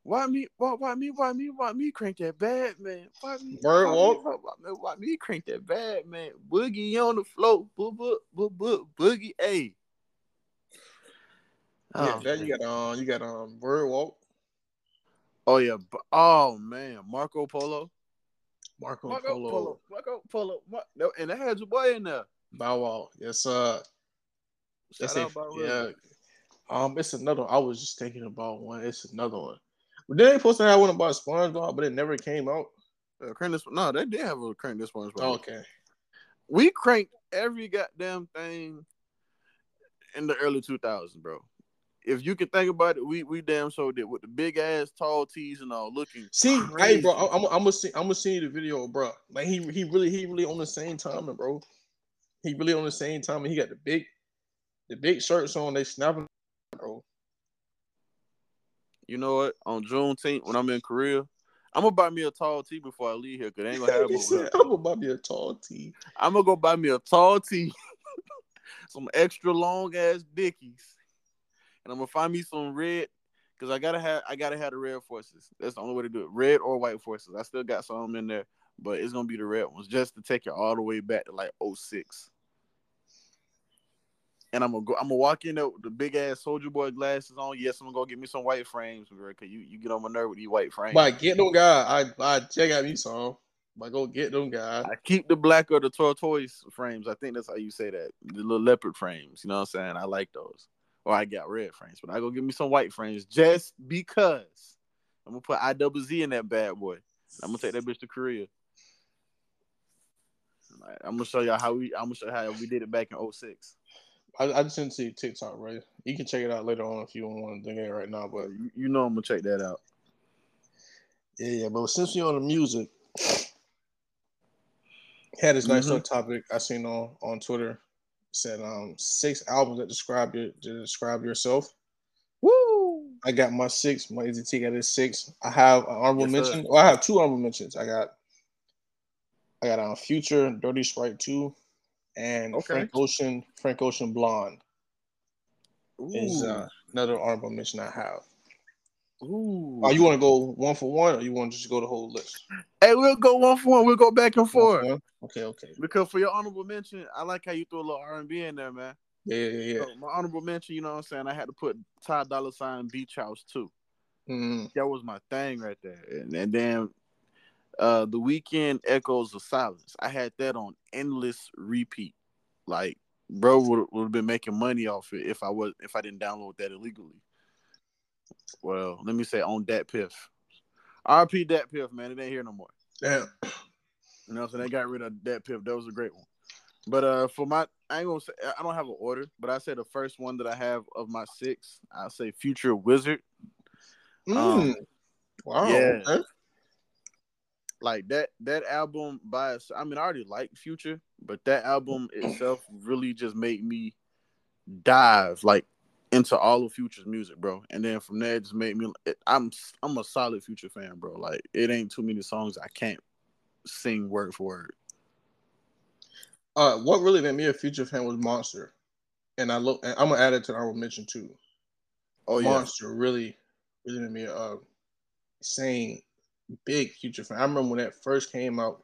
Why me? Why, why me? Why me? Why me crank that Batman? Why me? Word why, me, why, why, why, me crank that Batman? Boogie on the float. Bo- bo- bo- bo- boogie. Hey. Oh, yeah, you got um, you got um, Bird Walk. Oh yeah, oh man, Marco Polo. Marco, Marco Polo. Polo. Marco Polo. Mar- and that had your boy in there. Bow Wow. Yes, uh. That's it. Yeah. Um, it's another. I was just thinking about one. It's another one. But they supposed to have one about SpongeBob, but it never came out. Uh, crank this. No, they did have a crank this SpongeBob. Oh, okay. We cranked every goddamn thing in the early 2000s, bro if you can think about it, we we damn so did with the big ass tall tees and all looking. See, crazy. hey, bro, I'm, I'm gonna see, I'm gonna see the video, bro. Like he he really he really on the same time, bro. He really on the same time, and he got the big, the big shirts on. They snapping, bro. You know what? On Juneteenth, when I'm in Korea, I'm gonna buy me a tall tee before I leave here, cause I ain't gonna have. I'm gonna buy me a tall tee. I'm gonna go buy me a tall tee, some extra long ass dickies and I'm gonna find me some red because I gotta have I gotta have the red forces. That's the only way to do it. Red or white forces. I still got some in there, but it's gonna be the red ones just to take it all the way back to like 06. And I'm gonna go. I'm gonna walk in there with the big ass soldier Boy glasses on. Yes, I'm gonna go get me some white frames, bro. Cause you, you get on my nerve with these white frames. But get them guy. I I check out me some. But go get them guys. I keep the black or the tortoise frames. I think that's how you say that. The little leopard frames. You know what I'm saying? I like those or I got red frames, but I go give me some white frames just because I'm gonna put I double Z in that bad boy. I'm gonna take that bitch to Korea. I'm gonna show y'all how we. I'm gonna show how we did it back in 06. I, I just didn't see TikTok, right? You can check it out later on if you don't want to think it right now, but you, you know I'm gonna check that out. Yeah, yeah, but since we're on the music, had this nice mm-hmm. little topic I seen on on Twitter said um six albums that describe your to describe yourself. Woo! I got my six. My EZT got his six. I have an honorable yes, mention. Well, I have two honorable mentions. I got I got on um, Future, Dirty Sprite 2, and okay. Frank Ocean, Frank Ocean Blonde. Ooh. Is uh, another honorable mention I have. Ooh. Oh, you want to go one for one, or you want to just go the whole list? Hey, we'll go one for one. We'll go back and forth. Okay, okay. Because for your honorable mention, I like how you threw a little R and B in there, man. Yeah, yeah, yeah. So my honorable mention, you know what I'm saying? I had to put Ty Dolla Sign Beach House too. Mm-hmm. That was my thing right there. And, and then uh the Weeknd Echoes of Silence. I had that on endless repeat. Like, bro would would have been making money off it if I was if I didn't download that illegally. Well, let me say on DatPiff. RP DatPiff, man. It ain't here no more. Damn. You know, so they got rid of that Piff. That was a great one. But uh, for my, I ain't gonna say I don't have an order, but I say the first one that I have of my six, I say Future Wizrd. Mm. Um, wow. Yeah. Okay. Like that that album by I mean I already like Future, but that album itself really just made me dive like into all of Future's music, bro. And then from there, it just made me. I'm I'm a solid Future fan, bro. Like it ain't too many songs I can't sing word for word. Uh, what really made me a Future fan was Monster, and I look. And I'm gonna add it to honorable mention too. Oh yeah, Monster really, really made me a uh, sane, big Future fan. I remember when that first came out.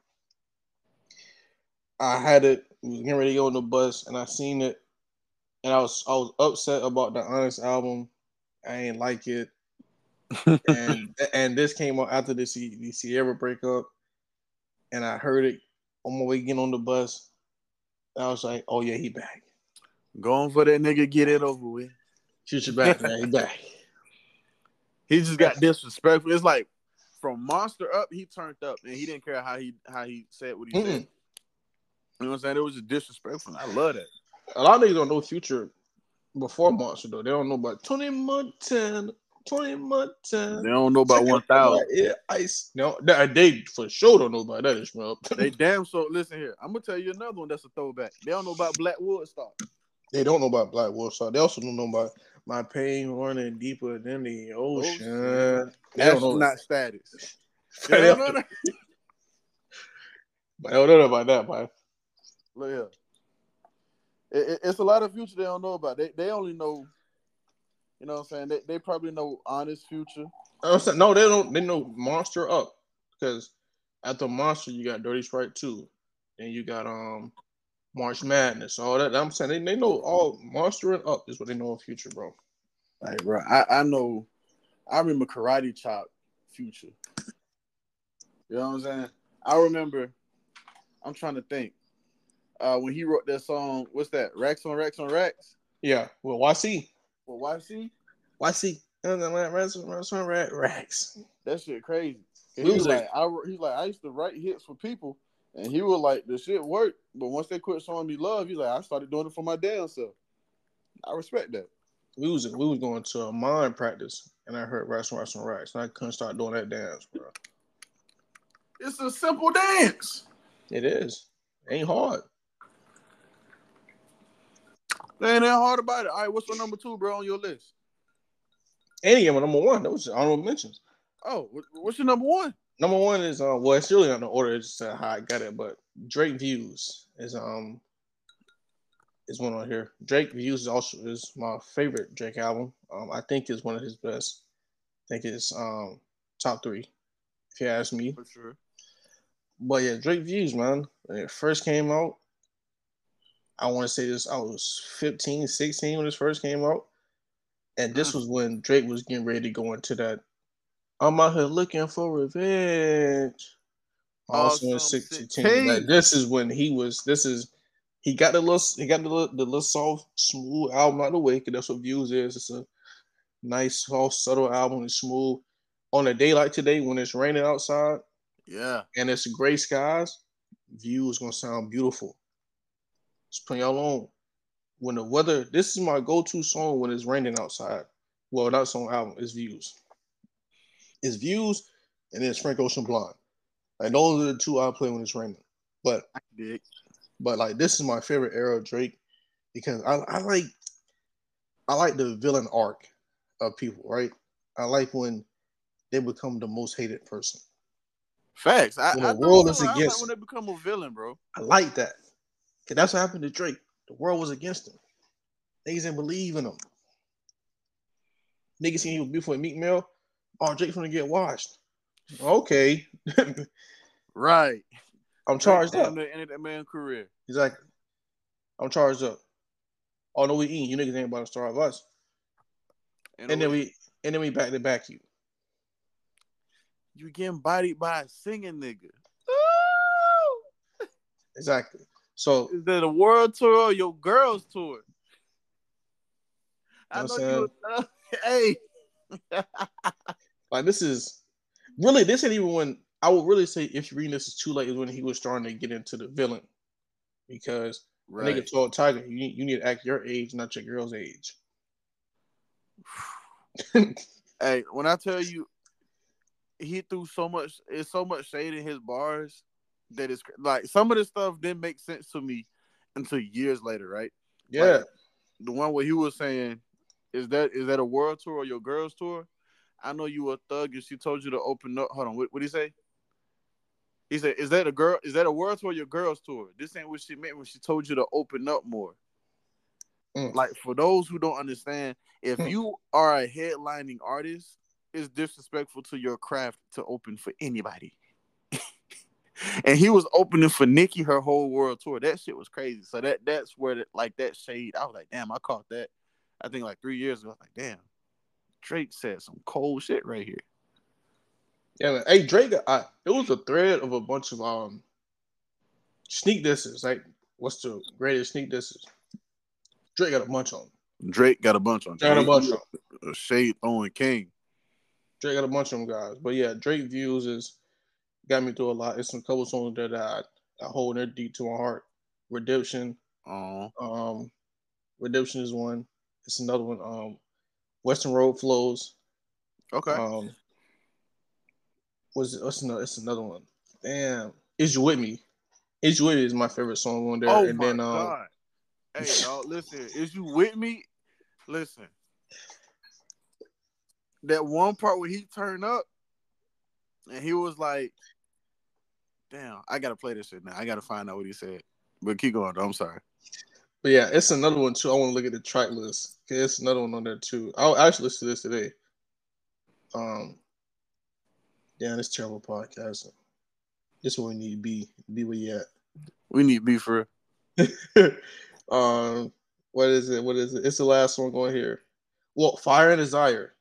I had it. Was getting ready to go on the bus, and I seen it and I was I was upset about the Honest album. I ain't like it, and and this came out after the, C, the Ciara breakup, and I heard it on my way getting on the bus. I was like, "Oh yeah, he back." Going for that nigga, get it over with. Shoot your back, man. He back. He just got disrespectful. It's like from Monster up, he turned up, and he didn't care how he how he said what he mm said. You know what I'm saying? It was just disrespectful. I love that a lot of niggas don't know Future before Monster though. They don't know about Tony Montana. Tony Montana. They don't know about one thousand. Yeah, ice. No, uh, they for sure don't know about that. Ishmael. they damn so. Listen here, I'm gonna tell you another one that's a throwback. They don't know about Black Star. They don't know about Black Star. They also don't know about my pain running deeper than the oh, ocean. ocean. That's not status. They don't know that. But I don't know about that, man. Look here it, it's a lot of future they don't know about. They they only know, you know, what I'm saying they, they probably know honest future. I'm saying no, they don't. They know monster up because after monster you got Dirty Sprite two, and you got um March Madness, all that. I'm saying they, they know all monster and up is what they know of future, bro. Like, bro, I, I know. I remember Karate Chop Future. You know what I'm saying? I remember. I'm trying to think uh, when he wrote that song. What's that? Racks on Racks on Racks. Yeah. Well, YC. Well, YC. YC. Racks on Racks. That shit crazy. He was like, I, he's like, I used to write hits for people, and he was like, the shit worked. But once they quit showing me love, he's like, I started doing it for my damn self. I respect that. We was we was going to a mind practice, and I heard Racks on Racks on Racks, and I couldn't start doing that dance, bro. It's a simple dance. It is. ain't hard. There ain't that hard about it. All right, what's your number two, bro, on your list? Any of them, number one. That was honorable mentions. Oh, what's your number one? Number one is uh, well, it's really not the order. It's just uh, how I got it, but Drake Views is um is one on here. Drake Views is also is my favorite Drake album. Um, I think is one of his best. I think it's um top three, if you ask me. For sure. But yeah, Drake Views, man. When it first came out, I want to say this, I was 15, 16 when this first came out. And this mm. was when Drake was getting ready to go into that. I'm out here looking for revenge. Also in 16. Like, this is when he was, this is, he got the little, he got the little, the little soft, smooth album out of the way, because that's what Views is. It's a nice, soft, subtle album. It's smooth. On a day like today, when it's raining outside, yeah, and it's gray skies, View is gonna sound beautiful. Just put y'all on. When the weather, this is my go-to song when it's raining outside. Well, not song album, it's views. It's views and then it's Frank Ocean Blonde. Like those are the two I play when it's raining. But but like this is my favorite era of Drake because I, I like I like the villain arc of people, right? I like when they become the most hated person. Facts. I, when the I world is against like when they become a villain, bro. I like that. Cause that's what happened to Drake. The world was against him. Niggas didn't believe in him. Niggas seen he was beautiful in Meek Mill. Oh, Drake's gonna get washed. Okay. right. I'm charged up. The end of that man's career. Exactly. I'm charged up. Oh no, we eating. You niggas ain't about to starve us. And, and then we and then we back to back you. You getting bodied by a singing nigga. Exactly. So is that a world tour or your girls tour? I know you. Uh, hey, like this is really this ain't even when I would really say if you read this is too late is when he was starting to get into the villain because Right. Nigga told Tyga, you need you need to act your age, not your girl's age. hey, when I tell you, he threw so much, it's so much shade in his bars that it's like some of this stuff didn't make sense to me until years later, right? Yeah. Like, the one where he was saying, "Is that is that a world tour or your girls tour?" I know you a thug, and she told you to open up. Hold on, what what did he say? He said, "Is that a girl? Is that a world tour or your girls tour?" This ain't what she meant when she told you to open up more. Mm. Like for those who don't understand, if mm. you are a headlining artist, it's disrespectful to your craft to open for anybody. And he was opening for Nicki her whole world tour. That shit was crazy. So that that's where the, like that shade. I was like, damn, I caught that. I think like three years ago. I was like, damn, Drake said some cold shit right here. Yeah, man. Hey, Drake, I, it was a thread of a bunch of um sneak disses. Like, what's the greatest sneak disses? Drake got a bunch on. Drake got a bunch on. Drake got a bunch on. Shade on King. Drake got a bunch of them guys. But yeah, Drake views is got me through a lot. It's some couple songs there that I, I hold near deep to my heart. Redemption. Um, Redemption is one. It's another one. Um, Weston Road Flows. Okay. Um, was it, what's another? It's another one. Damn, is you with me? Is you with me is my favorite song on there. Oh and my then, um, god! Hey, y'all, listen. Is you with me? Listen. That one part where he turned up, and he was like, "Damn, I gotta play this shit now. I gotta find out what he said." But keep going. Though. I'm sorry. But yeah, it's another one too. I want to look at the track list. Okay, it's another one on there too. I'll actually listen to this today. Um, yeah, this terrible podcast. This is where we need to be. Be where you at. We need to be for. um, what is it? What is it? It's the last one going here. Well, Fire and Desire.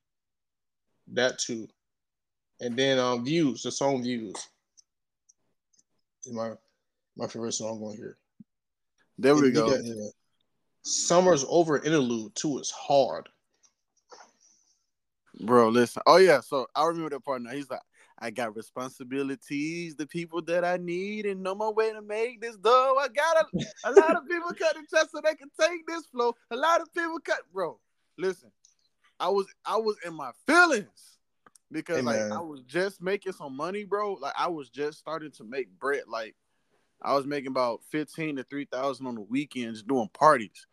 That too, and then um, Views. The song Views. Is my my favorite song going here. There we go. Got, yeah. Summer's over interlude too is hard. Bro, listen. Oh yeah, so I remember that part now. He's like, I got responsibilities, the people that I need, and no more way to make this dough. I got a, a lot of people cutting chest so they can take this flow. A lot of people cut, bro. Listen, I was I was in my feelings because hey, like I was just making some money, bro. Like I was just starting to make bread. Like I was making about fifteen to three thousand on the weekends doing parties.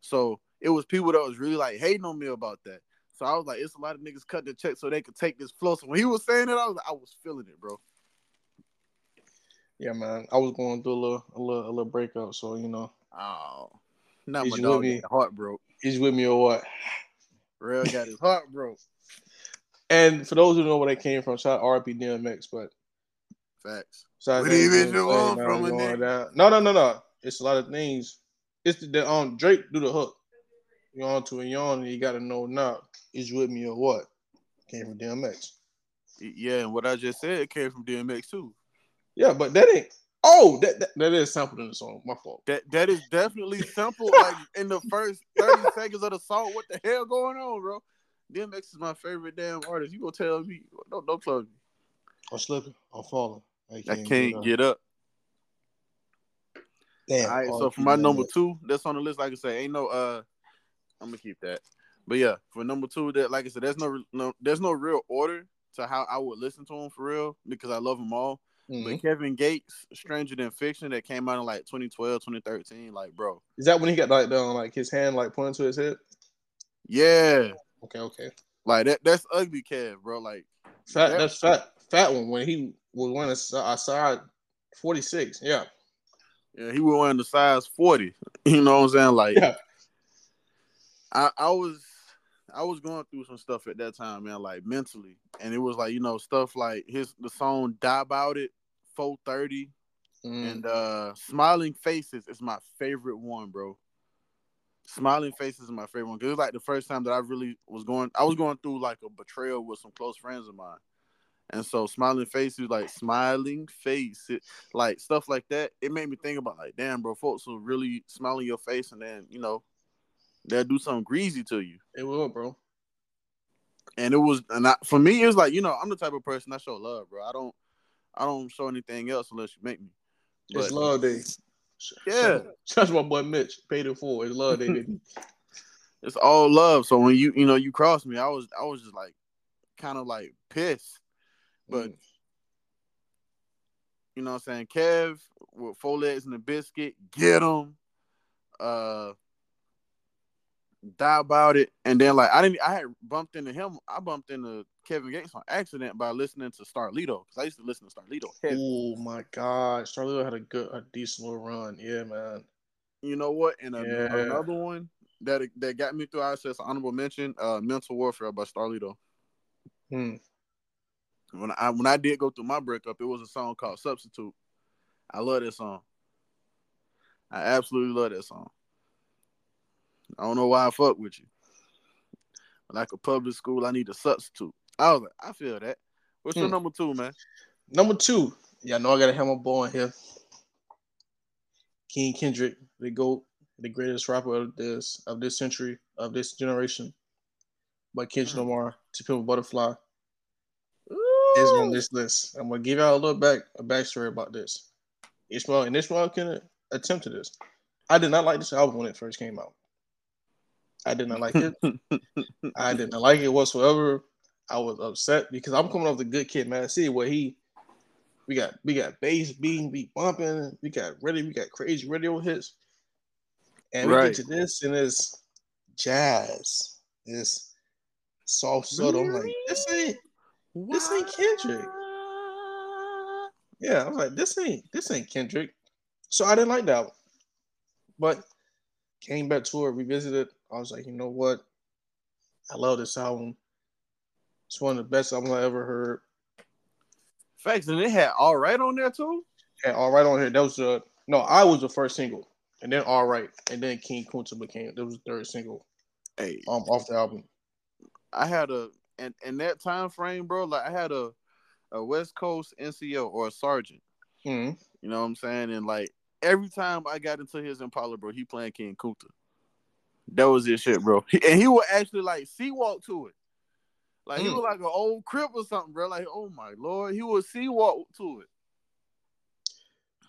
So it was people that was really like hating on me about that. So I was like, it's a lot of niggas cutting the check so they could take this flow. So when he was saying it, I was like, I was feeling it, bro. Yeah, man. I was going through a little a little a little breakup, so you know. Oh. Not my dog me? heart broke. He's with me or what? Real got his heart broke. And for those who know where they came from, shout out RP DMX, but facts. What even you want from a nigga? No, no, no, no. It's a lot of things. It's the, the um Drake do the hook. You on to a yawn, and you got to know now is you with me or what? Came from DMX. Yeah, and what I just said came from DMX too. Yeah, but that ain't. Oh, that, that, that is sampled in the song. My fault. That that is definitely sampled like in the first thirty seconds of the song. What the hell going on, bro? DMX is my favorite damn artist. You gonna tell me? Don't don't plug me. I'm slipping. I'm falling. I can't, I can't get, up. get up. Damn. All right. So for my number two, that's on the list. Like I say, ain't no. uh I'm gonna keep that. But yeah, for number two, that like I said, there's no no there's no real order to how I would listen to them for real because I love them all. Mm-hmm. But Kevin Gates, Stranger Than Fiction, that came out in like 2012, 2013, like bro. Is that when he got like the like his hand like pointing to his head? Yeah. Okay, okay. Like that that's ugly Kev, bro. Like fat that, that's fat fat one when he was wearing a size 46, yeah. Yeah, he was wearing the size 40. You know what I'm saying? Like yeah. I, I was I was going through some stuff at that time, man, like mentally. And it was like, you know, stuff like his the song Die About It, 430, mm. and uh Smiling Faces is my favorite one, bro. Smiling Faces is my favorite one. Cause it was like the first time that I really was going I was going through like a betrayal with some close friends of mine. And so smiling faces, like smiling face, it, like stuff like that, it made me think about like, damn, bro, folks will really smile in your face and then, you know, they'll do something greasy to you. It will, bro. And it was, and I, for me, it was like you know, I'm the type of person I show love, bro. I don't, I don't show anything else unless you make me. But, it's love day. Yeah, that's my boy Mitch paid it for. It's love, David. it's all love. So when you you know you crossed me, I was I was just like kind of like pissed, but. Mm. You know what I'm saying? Kev with four legs and a biscuit, get him. Uh die about it. And then like I didn't I had bumped into him. I bumped into Kevin Gates on accident by listening to Starlito because I used to listen to Starlito. Oh my god, Starlito had a good, a decent little run. Yeah, man. You know what? And yeah. another one that that got me through. I said honorable mention. Uh, Mental Warfare by Starlito. Hmm. When I when I did go through my breakup, it was a song called Substitute. I love that song. I absolutely love that song. I don't know why I fuck with you. Like a public school, I need a substitute. I was like, I feel that. What's hmm. your number two, man? Number two. Yeah, I know I gotta have my boy in here. King Kendrick, the GOAT, the greatest rapper of this of this century, of this generation. By Kendrick mm. Lamar, To Pimp a Butterfly. Ooh. Is on this list. I'm gonna give y'all a little back a backstory about this. Ishmael and Ishmael can attempt to this. I did not like this album when it first came out. I did not like it. I did not like it whatsoever. I was upset because I'm coming off the good kid, man. See where he we got we got bass beating, beat bumping, we got ready, we got crazy radio hits. And we get to this and it's jazz. It's soft subtle. I'm like, this ain't this ain't Kendrick. Yeah, I was like, this ain't this ain't Kendrick. So I didn't like that one. But came back to it, revisited. I was like, you know what? I love this album. It's one of the best albums I ever heard. Facts, and it had all right on there too. Yeah, all right on here. That was uh no, I was the first single, and then all right, and then King Kunta became that was the third single. Hey, um, off the album. I had a and in that time frame, bro. Like I had a a West Coast NCO or a sergeant. Mm-hmm. You know what I'm saying? And like every time I got into his Impala, bro, he playing King Kunta. That was his shit, bro. and he would actually like C-walk to it. Like mm. he was like an old crip or something, bro. Like, oh my lord, he would C-walk to it.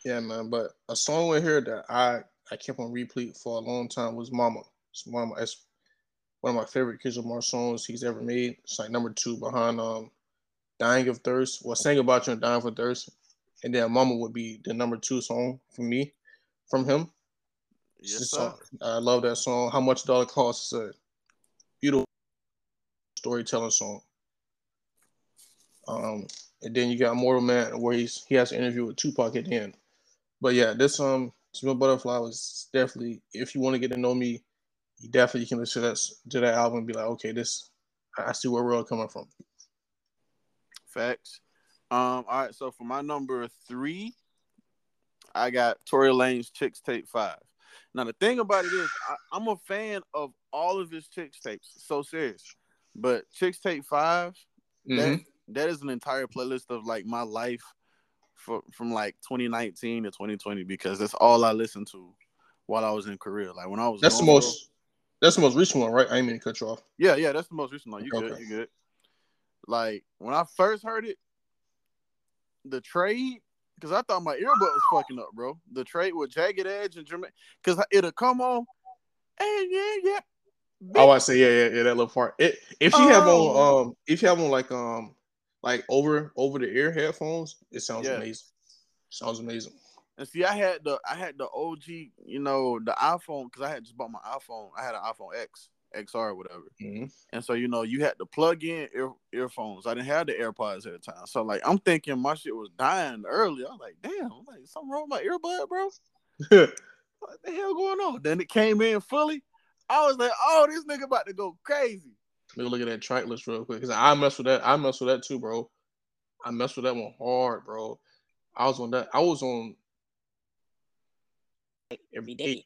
Yeah, man. But a song in here that I I kept on repeat for a long time was "Mama." It's one of my it's one of my favorite Kendrick Lamar songs he's ever made. It's like number two behind um "Dying of Thirst." Well, "Sing About You" and "Dying for Thirst," and then "Mama" would be the number two song for me from him. Yes, sir. I love that song. How much dollar costs? Beautiful storytelling song. Um, and then you got Mortal Man where he's he has an interview with Tupac at the end. But yeah, this um Smooth Butterfly was definitely if you want to get to know me, you definitely can listen to that to that album and be like, okay, this I see where we're all coming from. Facts. Um, all right, so for my number three, I got Tory "Chicks Chixtape Five. Now the thing about it is, I, am a fan of all of his Chixtapes. So serious, but Chixtape 5 mm-hmm. that that is an entire playlist of like my life for, from like 2019 to 2020 because that's all I listened to while I was in Korea. Like when I was that's the most that's the most recent one, right? I ain't mean to cut you off. Yeah, yeah, that's the most recent one. You okay. good? You good? Like when I first heard it, the trade because I thought my earbud was fucking up, bro. The trade with Jagged Edge and Jermaine, because it'll come on. Hey, yeah, yeah. Oh, I say, yeah, yeah, yeah. That little part. It, if you oh. have on, oh. um, if you have on like, um, like over over the ear headphones, it sounds yeah. amazing. Sounds amazing. And see, I had the I had the OG, you know, the iPhone because I had just bought my iPhone. I had an iPhone X. XR or whatever. Mm-hmm. And so you know you had to plug in ear, earphones. I didn't have the AirPods at the time, so like I'm thinking my shit was dying early. I'm like, damn, I'm like something wrong with my earbud, bro. what the hell going on? Then it came in fully. I was like, oh, this nigga about to go crazy. Let me look at that track list real quick because I mess with that. I mess with that too, bro. I mess with that one hard, bro. I was on that. I was on every day.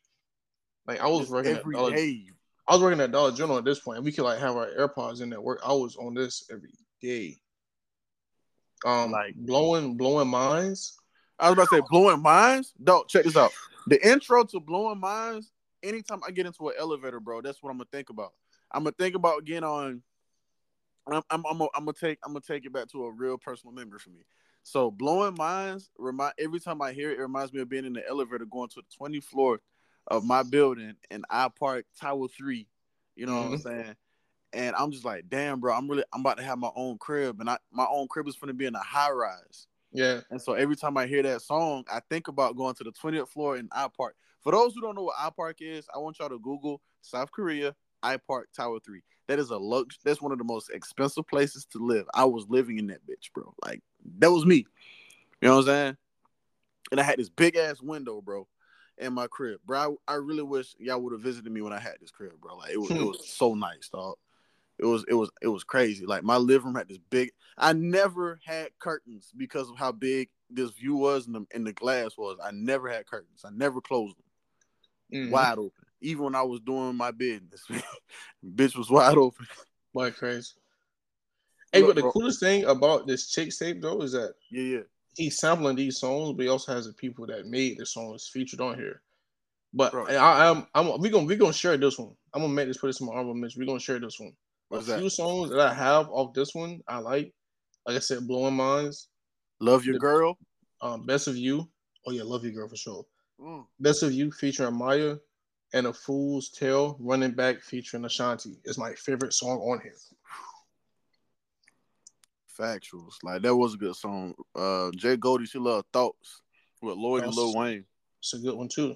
Like I was working every day. I was working at Dollar General at this point, and we could like have our AirPods in there. work. I was on this every day. Um, like blowing, blowing minds. I was about to say blowing minds. Don't check this out. The intro to blowing minds. Anytime I get into an elevator, bro, that's what I'm gonna think about. I'm gonna think about getting on. I'm, I'm, I'm, gonna, I'm gonna take I'm gonna take it back to a real personal memory for me. So blowing minds remind every time I hear it, it reminds me of being in the elevator going to the 20th floor of my building and iPark Tower Three. You know mm-hmm. what I'm mm-hmm. saying? And I'm just like, damn, bro, I'm really I'm about to have my own crib, and I my own crib is gonna be in a high rise. Yeah. And so every time I hear that song, I think about going to the 20th floor in iPark. For those who don't know what iPark is, I want y'all to Google South Korea iPark Tower Three. That is a lux. That's one of the most expensive places to live. I was living in that bitch, bro. Like that was me. You know what I'm saying? And I had this big ass window, bro, in my crib, bro. I, I really wish y'all would have visited me when I had this crib, bro. Like it was, it was so nice, dog. It was, it was, it was crazy. Like my living room had this big. I never had curtains because of how big this view was and the, and the glass was. I never had curtains. I never closed them, mm-hmm. wide open. Even when I was doing my business, bitch was wide open. Like crazy. Hey, but the coolest thing about this Chixtape though is that yeah, yeah, he's sampling these songs, but he also has the people that made the songs featured on here. But I, am I'm, I'm we gonna we gonna share this one. I'm gonna make this put this in my honorable mention. We gonna share this one. What's a that? songs that I have off this one I like. Like I said, blowing minds. Love your the, girl. Um, best of you. Oh yeah, love your girl for sure. Mm. Best of you featuring Mya, and a Fool's Tale running back featuring Ashanti is my favorite song on here factuals. Like that was a good song. Uh Jay Goldie, she love thoughts with Lloyd That's, and Lil Wayne. It's a good one too.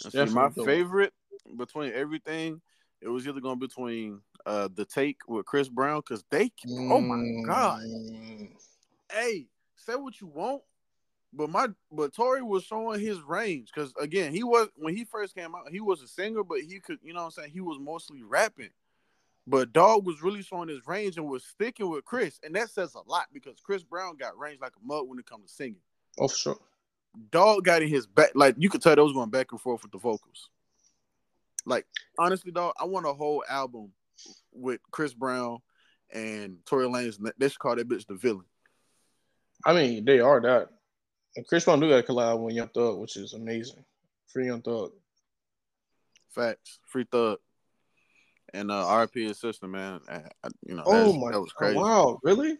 See, my favorite between everything, it was either going between uh the take with Chris Brown because they mm. oh my god. Mm. Hey, say what you want. But my but Tory was showing his range because again he was when he first came out he was a singer but he could you know what I'm saying he was mostly rapping but Dog was really showing his range and was sticking with Chris, and that says a lot because Chris Brown got range like a mug when it comes to singing. Oh, for sure. Dog got in his back, like you could tell they was going back and forth with the vocals. Like honestly, dog, I want a whole album with Chris Brown and Tory Lanez. They should call that bitch the villain. I mean, they are that. And Chris Brown do got a collab with Young Thug, which is amazing. Free Young Thug. Facts. Free Thug and uh, RP his sister, man. I, you know, oh my, that was crazy. Oh, wow, really?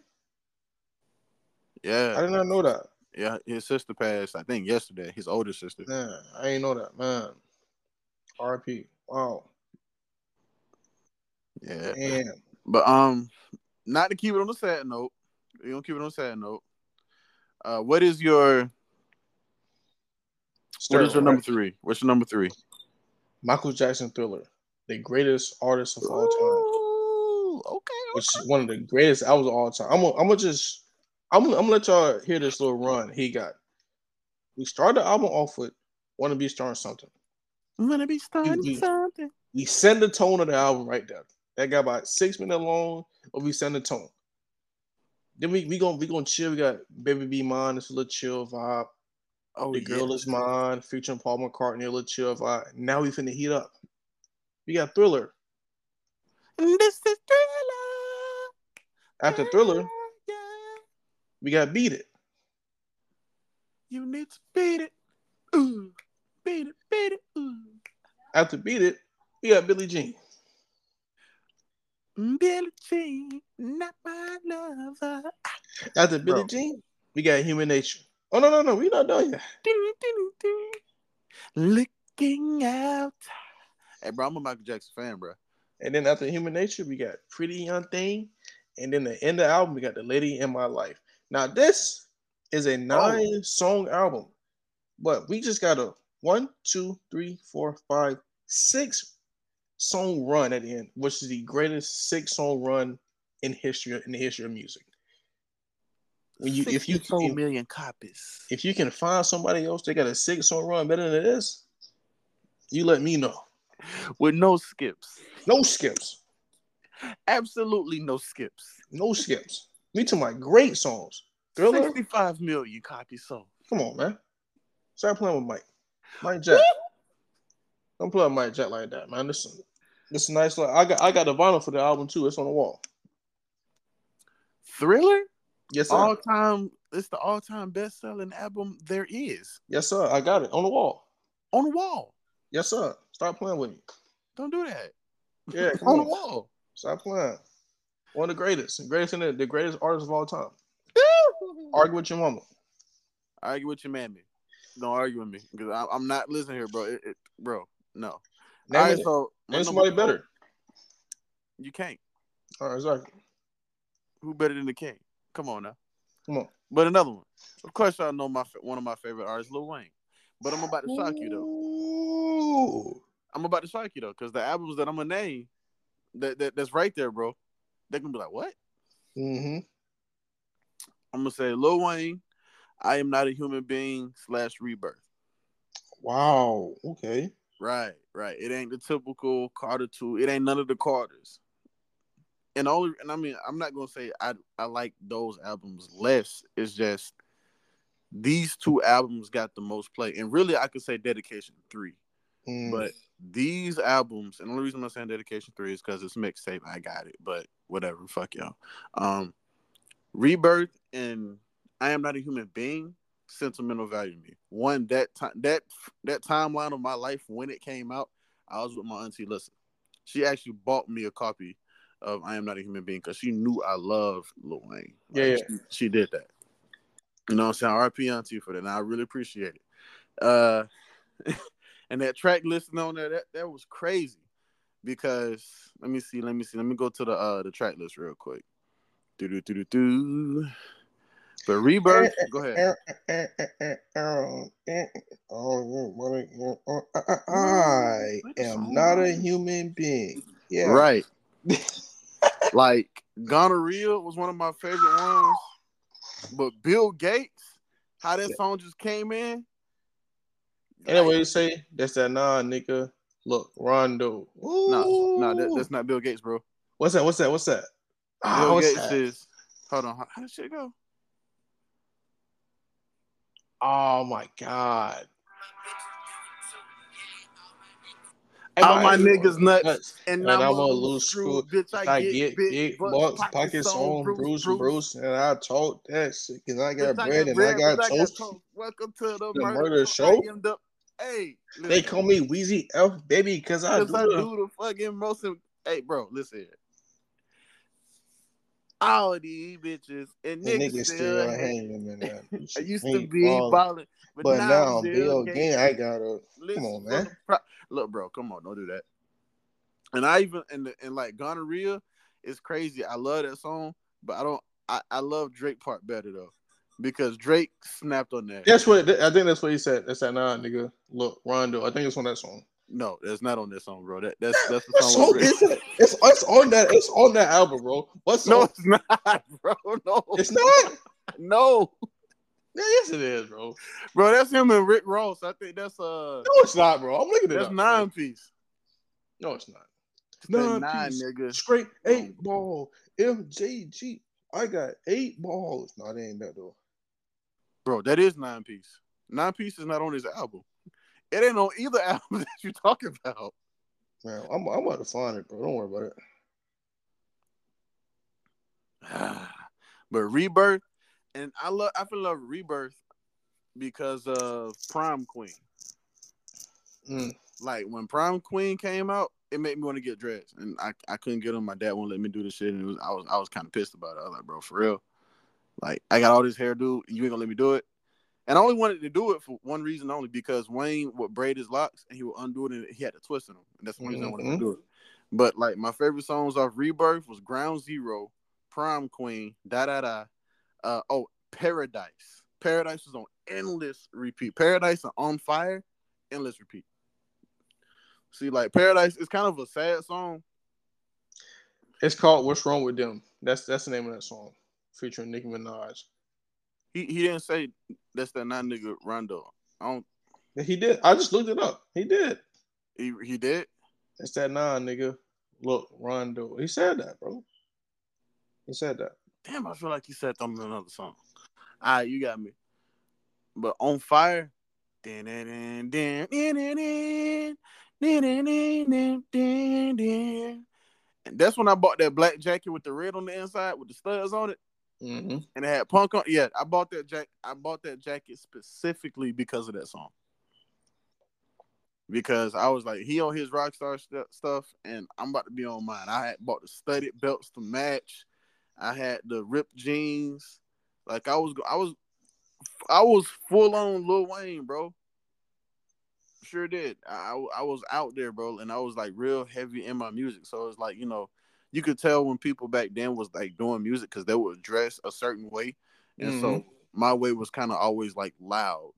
Yeah, I did not know that. Yeah, his sister passed. I think yesterday. His older sister. Man, I ain't know that, man. RP. Wow. Yeah. Damn. But um, not to keep it on a sad note. You don't keep it on a sad note. Uh, what is your what is your number three? What's your number three? Michael Jackson Thriller the greatest artist of all time. okay, okay. Which is one of the greatest albums of all time. I'm gonna, I'm gonna just I'm gonna, I'm gonna let y'all hear this little run he got. We started the album off with "Wanna Be Starting Something." Wanna be starting we, something. We send the tone of the album right there. That got about six minutes long, but we send the tone. Then we we gonna we gonna chill. We got "Baby Be Mine." It's a little chill vibe. Oh, the girl is mine, featuring Paul McCartney, a little chill vibe. Now we finna heat up. We got Thriller. This is Thriller. After Thriller, yeah. we got Beat It. You need to beat it. Ooh. Beat it, beat it. Ooh. After Beat It, we got Billie Jean. Mm, Billie Jean, not my lover. After Billie Jean, we got Human Nature. Oh no, no, no, we not done yet. Looking out. Hey, bro, I'm a Michael Jackson fan, bro. And then after Human Nature, we got Pretty Young Thing. And then the end of the album, we got The Lady in My Life. Now, this is a oh. nine oh. song album, but we just got a one, two, three, four, five, six song run at the end, which is the greatest six song run in history in the history of music. When you if you sold million copies, if you can find somebody else that got a six song run better than this, you let me know with no skips. No skips. Absolutely no skips. No skips. Me to my great songs. Thriller. 65 million copies sold. Come on, man. Start playing with Mike. Mike Jack. Don't play with Mike Jack like that, man. Listen. Is nice. I got I got the vinyl for the album too. It's on the wall. Thriller? Yes, sir. All time. It's the all time best selling album there is. Yes, sir. I got it on the wall. On the wall. Yes, sir. Stop playing with me. Don't do that. Yeah, on, on, the wall. Stop playing. One of the greatest, the greatest in the, the greatest artist of all time. Argue with your mama. Argue with your mammy. Don't argue with me because I'm not listening here, bro. It, it, bro, no. Name All right, so name somebody better. You can't. All right, exactly. Who better than the king? Come on now. Come on. But another one. Of course, I know my one of my favorite artists, Lil Wayne. But I'm about to shock you though. Ooh. I'm about to shock you though, because the albums that I'm gonna name, that, that that's right there, bro. They're gonna be like, what? Mm-hmm. I'm gonna say Lil Wayne, I am not a human being slash rebirth. Wow. Okay. Right, right. It ain't the typical Carter two. It ain't none of the Carters. And only, and I mean, I'm not gonna say I I like those albums less. It's just these two albums got the most play, and really, I could say Dedication three. Mm. But these albums, and the only reason I'm saying Dedication three is because it's mixtape. I got it, but whatever. Fuck y'all. Um, Rebirth and I am not a human being. Sentimental value to me. One that time that that timeline of my life when it came out, I was with my auntie. Listen, she actually bought me a copy of I Am Not a Human Being because she knew I loved Lil Wayne. Like, yeah, yeah. She, she, did that. You know what I'm saying? RP auntie for that. And I really appreciate it. Uh, and that track listing on there, that, that was crazy because let me see, let me see, let me go to the uh the track list real quick. Do do do do do. But rebirth, eh, eh, go ahead. I am not a human being. Yeah. Right. like gonorrhea was one of my favorite ones. But Bill Gates, how that song just came in. Anyway, you say that's that nah, nigga. Look, Rondo. No, nah, nah, that, that's not Bill Gates, bro. What's that? What's that? What's that? Ah, Bill oh, Gates that? is. Hold on, how, how did shit go? Oh my god. All my niggas nuts, nuts. and, and I'm, a loose screw. Bitch, I, I get, big, big bucks, pockets on, Bruce, Bruce, Bruce, and I talk that shit because I got bread I got and bread, I got toast. Welcome to the, the murder, murder show. Hey, listen. they call me Weezy F baby because I, do, I do the fucking most. Of, hey, bro, listen all these bitches and, and niggas, niggas still, still hanging in there. Uh, I used to be balling, but, but now, now I'm Bill Gates. I gotta come on, man. Pro- Look, bro, come on, don't do that. And I even and and like gonorrhea is crazy. I love that song, but I don't. I, I love Drake part better though, because Drake snapped on that. That's what I think. That's what he said. That's that nah, nigga. Look, Rondo. I think it's on that song. No, that's not on that song, bro. That that's that's the song. song is it? It's it's on that it's on that album, bro. What's? No, it's not, bro. No, it's not. no. Yeah, yes, it is, bro. Bro, that's him and Rick Ross. I think that's uh. No, it's not, bro. I'm looking at. That's up, nine bro. piece. No, it's not. It's nine, nine piece. nigga. Straight eight ball. MJG. I got eight balls. No, it ain't that though. Bro, that is nine piece. Nine piece is not on his album. It ain't on either album that you talking about. Man, I'm I'm about to find it, bro. Don't worry about it. but Rebirth, and I love I feel love Rebirth because of Prom Queen. Mm. Like when Prom Queen came out, it made me want to get dressed, and I, I couldn't get them. My dad won't let me do the shit, and was, I was I was kind of pissed about it. I was like, bro, for real, like I got all this hairdo, you ain't gonna let me do it. And I only wanted to do it for one reason only because Wayne would braid his locks and he would undo it and he had to twist in them. And that's the reason mm-hmm. I wanted to mm-hmm. do it. But like my favorite songs off Rebirth was Ground Zero, Prom Queen, da da da. Uh, oh, Paradise. Paradise was on endless repeat. Paradise and On Fire, endless repeat. See, like Paradise is kind of a sad song. It's called "What's Wrong with Them." That's that's the name of that song, featuring Nicki Minaj. He he didn't say that's that nine nigga Rondo. I don't. He did. I just looked it up. He did. He he did. That's that nine nigga. Look, Rondo. He said that, bro. He said that. Damn, I feel like he said something in another song. All right, you got me. But on fire. And that's when I bought that black jacket with the red on the inside with the studs on it. Mm-hmm. And it had punk on. Yeah, I bought that jacket. I bought that jacket specifically because of that song. Because I was like, he on his rockstar st- stuff, and I'm about to be on mine. I had bought the studded belts to match. I had the ripped jeans. Like I was, I was, I was full on Lil Wayne, bro. Sure did. I I was out there, bro, and I was like real heavy in my music. So it's like you know, you could tell when people back then was like doing music because they would dress a certain way, and mm-hmm. so my way was kind of always like loud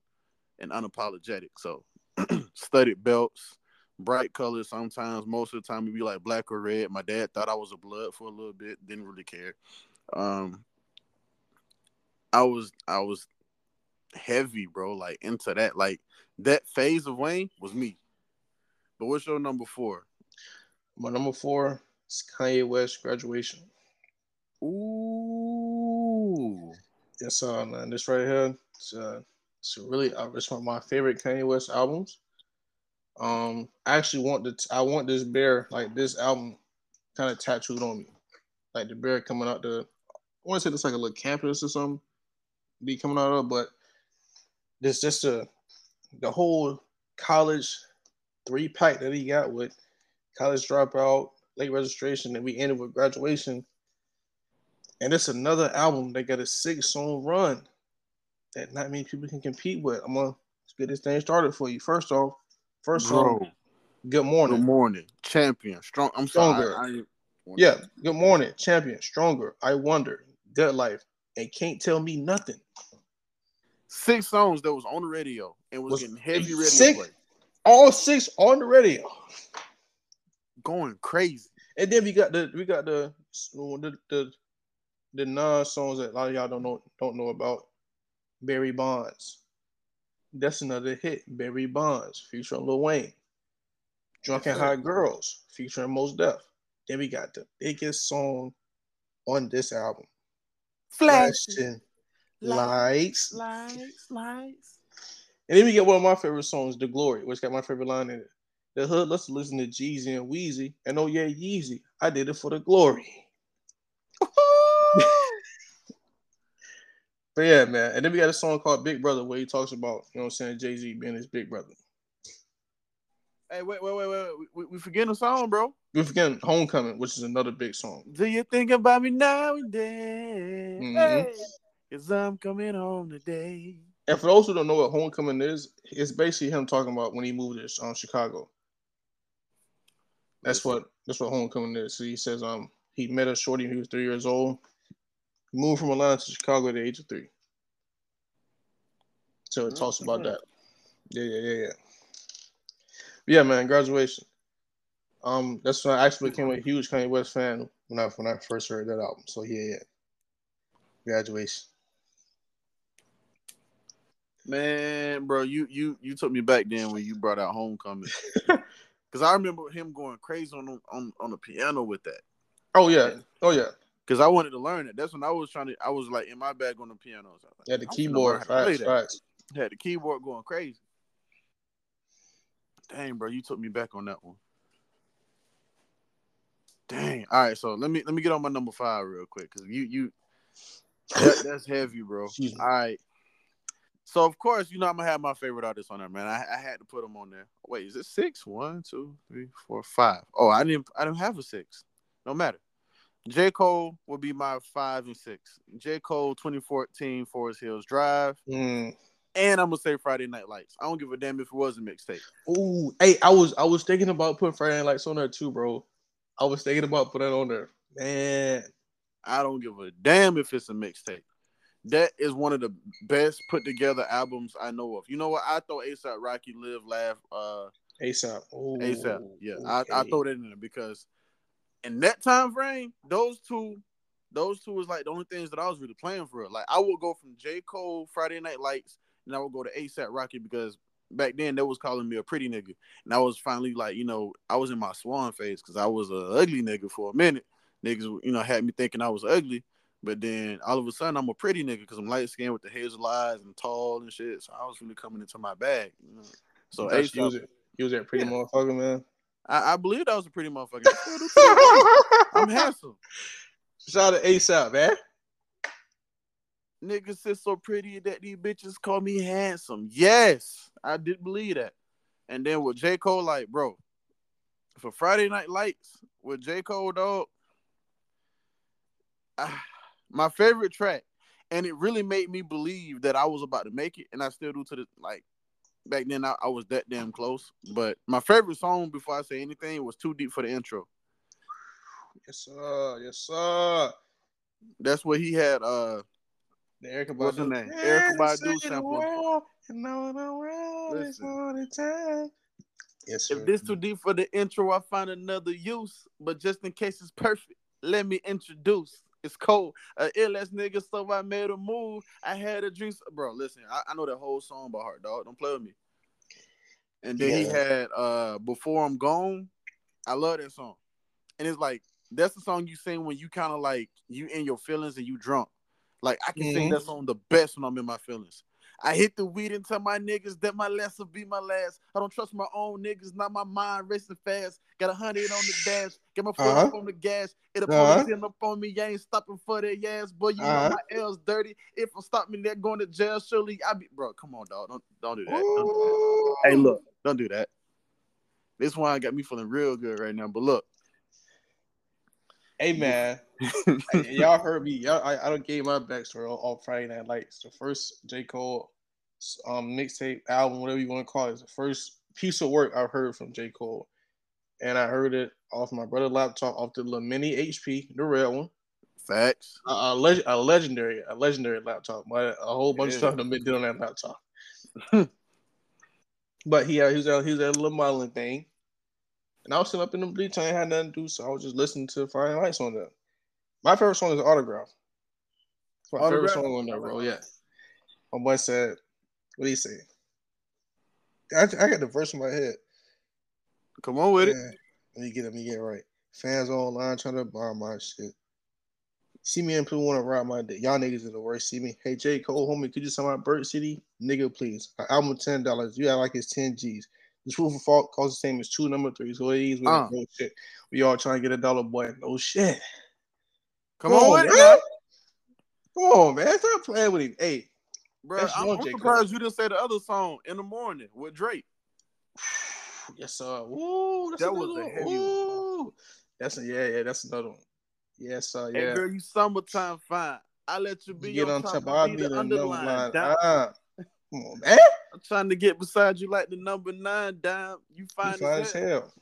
and unapologetic. So studded belts, bright colors. Sometimes, most of the time, it'd be like black or red. My dad thought I was a blood for a little bit. Didn't really care. Um, I was I was heavy, bro. Like into that. Like that phase of Wayne was me. But what's your number four? My number four is Kanye West graduation. Ooh. Yes, uh, man. This right here, it's, uh, it's really, uh, it's one of my favorite Kanye West albums. Um, I actually want the, I want this bear, like this album, kind of tattooed on me, like the bear coming out the, I want to say it's like a little campus or something, be coming out of, but this just a, the whole college three pack that he got with college dropout, late registration, and we ended with graduation. And it's another album that got a six song run that not many people can compete with. I'm gonna get this thing started for you. First off, first Bro, song, good morning. Good morning, champion, strong. I'm stronger. Sorry, yeah, good morning, champion, stronger. I wonder, good life, and can't tell me nothing. Six songs that was on the radio and was, was getting heavy radio six, play. All six on the radio, going crazy. And then we got the we got the the the, the non songs that a lot of y'all don't know don't know about. Barry Bonds. That's another hit. Barry Bonds featuring Lil Wayne. Drunken High Girls featuring Mos Def. Then we got the biggest song on this album. Flashing lights. Lights, lights. And then we get one of my favorite songs, The Glory, which got my favorite line in it. The hood, let's listen to Jeezy and Weezy. And oh yeah, Yeezy. I did it for the glory. But yeah, man. And then we got a song called Big Brother where he talks about, you know what I'm saying, Jay Z being his big brother. Hey, wait, wait, wait, wait. We, we forgetting a song, bro. We forgetting Homecoming, which is another big song. Do you think about me now and then? Mm-hmm. Hey, Cause I'm coming home today. And for those who don't know what Homecoming is, it's basically him talking about when he moved to um, Chicago. That's what that's what Homecoming is. So he says um he met a shorty when he was three years old moved from Atlanta to Chicago at the age of three. So it talks about that. Yeah, yeah, yeah, yeah. yeah, man, graduation. Um, that's when I actually became a huge Kanye West fan when I when I first heard that album. So yeah, yeah. Graduation. Man, bro, you you you took me back then when you brought out Homecoming. Cause I remember him going crazy on on on the piano with that. Oh yeah, oh yeah because I wanted to learn it. That's when I was trying to. I was like in my bag on the piano. So like, yeah, the keyboard. Right, right. Had the keyboard going crazy. Dang, bro, you took me back on that one. Dang. All right, so let me let me get on my number five real quick because you you that, that's heavy, bro. All right. So of course, you know I'm gonna have my favorite artist on there, man. I, I had to put them on there. Wait, is it six? One, two, three, four, five. Oh, I didn't I didn't have a six. No matter. J. Cole would be my five and six. J. Cole 2014 Forest Hills Drive. Mm. And I'm gonna say Friday Night Lights. I don't give a damn if it was a mixtape. Ooh, hey, I was I was thinking about putting Friday Night Lights on there too, bro. I was thinking about putting it on there. Man, I don't give a damn if it's a mixtape. That is one of the best put together albums I know of. You know what? I throw ASAP Rocky Live Laugh uh ASAP. ASAP. Yeah. Okay. I, I throw that in there because in that time frame, those two, those two was like the only things that I was really playing for. Like I would go from J. Cole, Friday Night Lights, and I would go to ASAP Rocky because back then they was calling me a pretty nigga. And I was finally like, you know, I was in my swan phase because I was a ugly nigga for a minute. Niggas, you know, had me thinking I was ugly. But then all of a sudden I'm a pretty nigga because I'm light skinned with the hazel eyes and tall and shit. So I was really coming into my bag. You know? So Ace, he was, he was that pretty yeah. motherfucker, man. I, I believe that was a pretty motherfucker. I'm handsome. Shout out to ASAP, man. Niggas sit so pretty that these bitches call me handsome. Yes, I did believe that. And then with J. Cole, like, bro, for Friday Night Lights with J. Cole, dog, I, my favorite track, and it really made me believe that I was about to make it, and I still do to the like. Back then, I, I was that damn close. But my favorite song before I say anything was "Too Deep for the Intro." Yes, sir. Yes, sir. That's what he had. Uh, the Erykah What's her name? Erykah Badu sample. Yes, sir. If this too deep for the intro, I find another use. But just in case it's perfect, let me introduce. It's cold. A ill ass nigga, so I made a move. I had a dream. Bro, listen, I, I know that whole song by heart, dog. Don't play with me. And then yeah. he had uh Before I'm Gone. I love that song. And it's like that's the song you sing when you kind of like you in your feelings and you drunk. Like I can mm-hmm. sing that song the best when I'm in my feelings. I hit the weed and tell my niggas that my last will be my last. I don't trust my own niggas, not my mind racing fast. Got a hundred on the dash, get my foot uh-huh. up on the gas. It'll uh-huh. pull up on me, ain't stopping for that ass. Boy, you uh-huh. know my L's dirty. If I stop me there going to jail, surely I be bro. Come on, dog. Don't don't do that. Don't do that. Hey, look, don't do that. This one got me feeling real good right now. But look, Hey man, y'all heard me. Y'all, I, I don't gave my backstory on, on Friday Night Lights. The first J Cole um mixtape album, whatever you want to call it, is the first piece of work I've heard from J Cole, and I heard it off my brother's laptop, off the little mini HP, the real one. Facts. A, a, leg- a legendary, a legendary laptop. But a whole bunch yeah. of stuff been did on that laptop. but he, uh, he was at, he was at a little modeling thing, and I was sitting up in the bleach. I ain't had nothing to do, so I was just listening to Friday Lights on there. My favorite song is Autograph. my Autograph? favorite song on there, bro. Yeah. My boy said, what do you say? I, I got the verse in my head. Come on with it. Let me get it. Let me get it right. Fans online trying to buy my shit. See me and people want to ride my day. Y'all niggas are the worst. See me. Hey, J. Cole, homie, could you sell my Bird City? Nigga, please. An album $10. You act like it's 10 G's. The truth of fault costs the same as two number threes. So it is uh. no shit. We all trying to get a dollar boy. No shit. Come, Come on, man. Come on, man. Stop playing with him. Hey, bro, I'm, I'm surprised you didn't say the other song in the morning with Drake. yes, sir. Woo, that was a heavy one. That's a yeah, yeah. That's another one. Yes, sir. Yeah. Hey, girl, you summertime fine. I let you be you get on top. I'll be the underline. Uh, come on, man. I'm trying to get beside you like the number nine dime. You find as, hell. hell.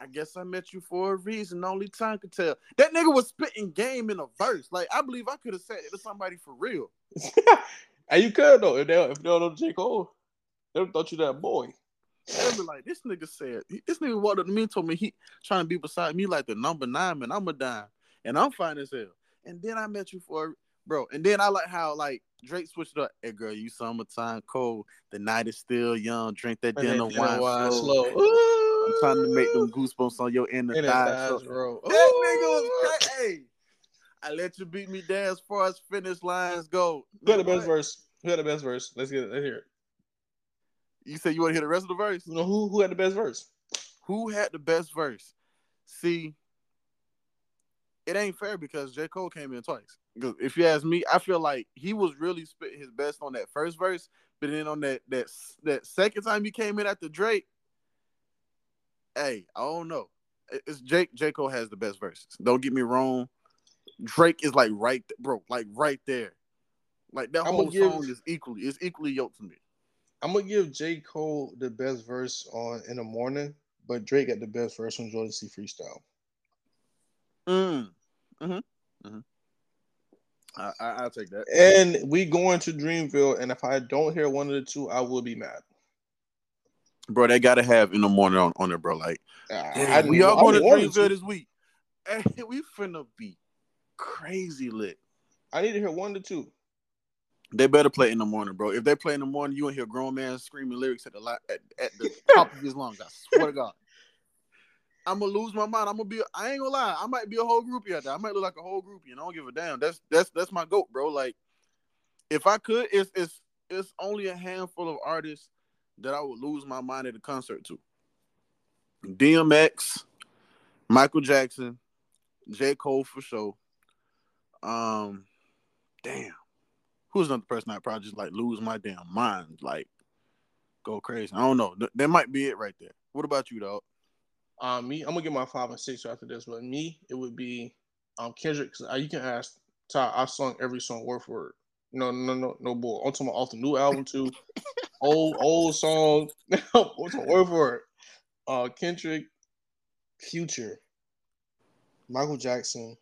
I guess I met you for a reason. Only time could tell. That nigga was spitting game in a verse. Like I believe I could have said it to somebody for real. and you could though if they if they don't know J Cole, they thought you that boy. They'd be like, this nigga said, this nigga walked up to me and told me he trying to be beside me like the number nine man. I'm a dime, and I'm fine as hell. And then I met you for bro. And then I like how like Drake switched up. Hey girl, you summertime cold. The night is still young. Drink that dinner wine, wine slow. slow. I'm trying to make them goosebumps on your inner, inner thighs, thighs bro. That nigga was crazy. I let you beat me down as far as finish lines go. Who had the best verse? Who had the best verse? Let's get it. Let's hear it. You said you want to hear the rest of the verse? You know who who had the best verse? Who had the best verse? See, it ain't fair because J. Cole came in twice. If you ask me, I feel like he was really spit his best on that first verse, but then on that that that second time he came in after Drake, hey, I don't know. It's Jake. J. Cole has the best verses. Don't get me wrong. Drake is like right, bro, like right there. Like that I'm whole give, song is equally, it's equally yoked to me. I'm gonna give J. Cole the best verse on in the morning, but Drake got the best verse on Jodeci Freestyle. Mm. Mm-hmm. Mm-hmm. I, I, will take that. And we going to Dreamville, and if I don't hear one of the two, I will be mad. Bro, they gotta have in the morning on, on there, bro. Like, uh, we all going to Dreamville this week. Hey, we finna be crazy lit. I need to hear one to two. They better play in the morning, bro. If they play in the morning, you will hear grown man screaming lyrics at the at, at the top of his lungs. I swear to God. I'm gonna lose my mind. I'm gonna be. I ain't gonna lie. I might be a whole groupie out there. I might look like a whole groupie, and I don't give a damn. That's that's that's my goat, bro. Like, if I could, it's it's it's only a handful of artists that I would lose my mind at a concert to. DMX, Michael Jackson, J. Cole for sure. Um, damn, who's another person I probably just like lose my damn mind, like go crazy. I don't know. That might be it right there. What about you, dog? Um, me, I'm gonna get my five and six after this, but me, it would be um Kendrick. Cause you can ask Ty. I sung every song word for word. No, no, no, no boy. I'm talking about off the new album too. old, old song. What's the word for it? Uh, Kendrick, Future, Michael Jackson,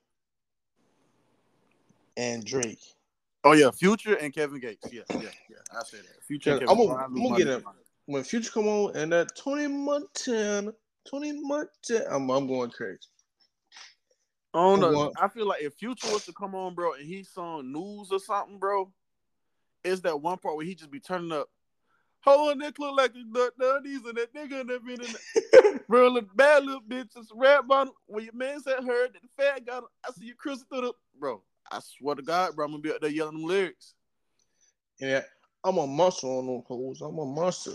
and Drake. Oh yeah, Future and Kevin Gates. Yeah, yeah, yeah. I say that. Future. I'm gonna, I'm gonna get it when Future come on and that Tony Montana, Tony Montana. I'm, I'm going crazy. I know. I feel like if Future was to come on, bro, and he sung news or something, bro, is that one part where he just be turning up. Hold on, Nick look like the nutties and that nigga and that been in that bro, look bad little bitches, rap bottom. When your man said heard that the fat got, I see you cruising through the bro. I swear to God, bro, I'm gonna be up there yelling them lyrics. Yeah, I'm a monster on them hoes. I'm a monster.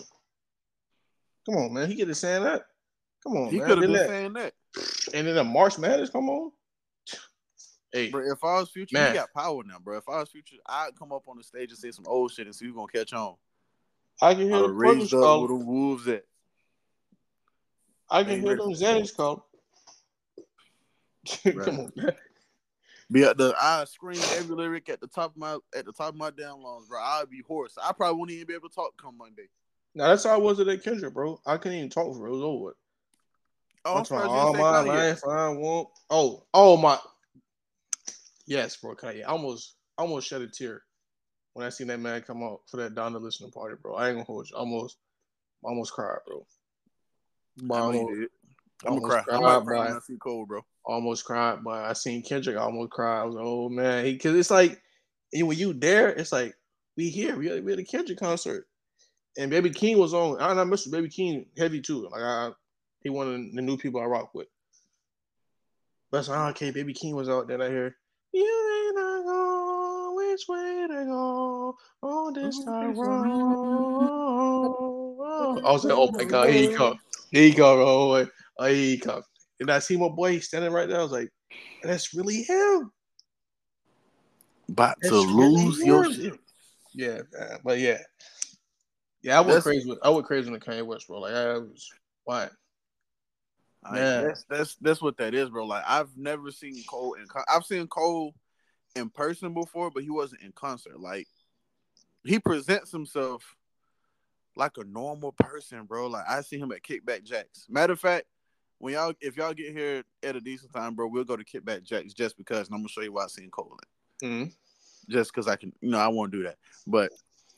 Come on, man. He get have saying that. Come on, he could have been that, saying that. And then the March Madness, come on. Hey, bro, if I was future, man. he got power now, bro. If I was future, I'd come up on the stage and say some old shit and see who's gonna catch on. I can hear the raised up call. where the wolves at. I can hear them Xanax call. Come on, man. Be at the I scream every lyric at the top of my at the top of my damn lungs, bro. I'd be hoarse. I probably wouldn't even be able to talk come Monday. Now that's how I was at that Kendrick, bro. I couldn't even talk for it. It was over. Oh, I'm trying all my life I want. Oh, oh my. Yes, bro. Kanye. I almost, almost shed a tear when I seen that man come out for that Donda listening party, bro. I ain't gonna hold you. Almost, almost cried, bro. But I almost, I'm gonna cry. I'm gonna cry when I see Cole, bro. Almost cried, but I seen Kendrick. I almost cried. I was like, oh man, because it's like you when you there, it's like we here. We we at a Kendrick concert, and Baby Keem was on. I, I missed Baby Keem heavy too. Like I, he one of the new people I rock with. But like, okay, Baby Keem was out there. I hear you ain't know which way to go on this time I was like, oh my god, here you go, here you go, bro. Oh, here you come. And I see my boy standing right there. I was like, that's really him. About that's to lose really your shit. Yeah, man. but yeah, yeah. I went that's, crazy. With, I went crazy with Kanye West, bro. Like I was, why? That's that's that's what that is, bro. Like I've never seen Cole in. I've seen Cole in person before, but he wasn't in concert. Like he presents himself like a normal person, bro. Like I see him at Kickback Jacks. Matter of fact, when y'all if y'all get here at a decent time, bro, we'll go to Kickback Jacks just because, and I'm gonna show you why I seen Cole in. Mm-hmm. Just because I can, you know, I won't do that. But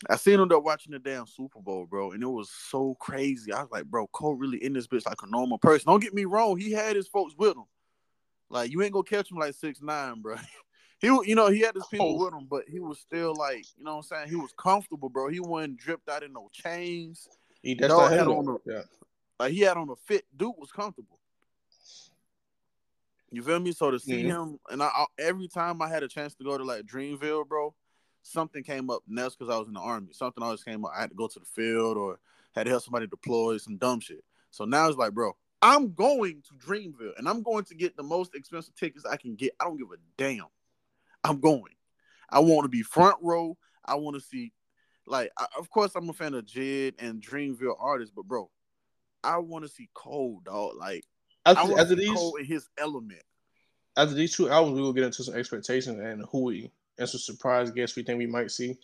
I seen him there watching the damn Super Bowl, bro, and it was so crazy. I was like, bro, Cole really in this bitch like a normal person. Don't get me wrong, he had his folks with him. Like you ain't gonna catch him like six nine, bro. he, you know, he had his people oh. with him, but he was still like, you know, what I'm saying he was comfortable, bro. He wasn't dripped out in no chains. He that's had on a, yeah. Like he had on a fit. Dude was comfortable. You feel me? So to see mm-hmm. him, and I, I, every time I had a chance to go to like Dreamville, bro, something came up. And that's because I was in the army. Something always came up. I had to go to the field or had to help somebody deploy some dumb shit. So now it's like, bro, I'm going to Dreamville and I'm going to get the most expensive tickets I can get. I don't give a damn. I'm going. I want to be front row. I want to see, like, I, of course, I'm a fan of Jid and Dreamville artists, but bro, I want to see Cole, dog. Like, after, I want after these, Cole in his element. After these two albums, we will get into some expectations and who we and some surprise guests we think we might see.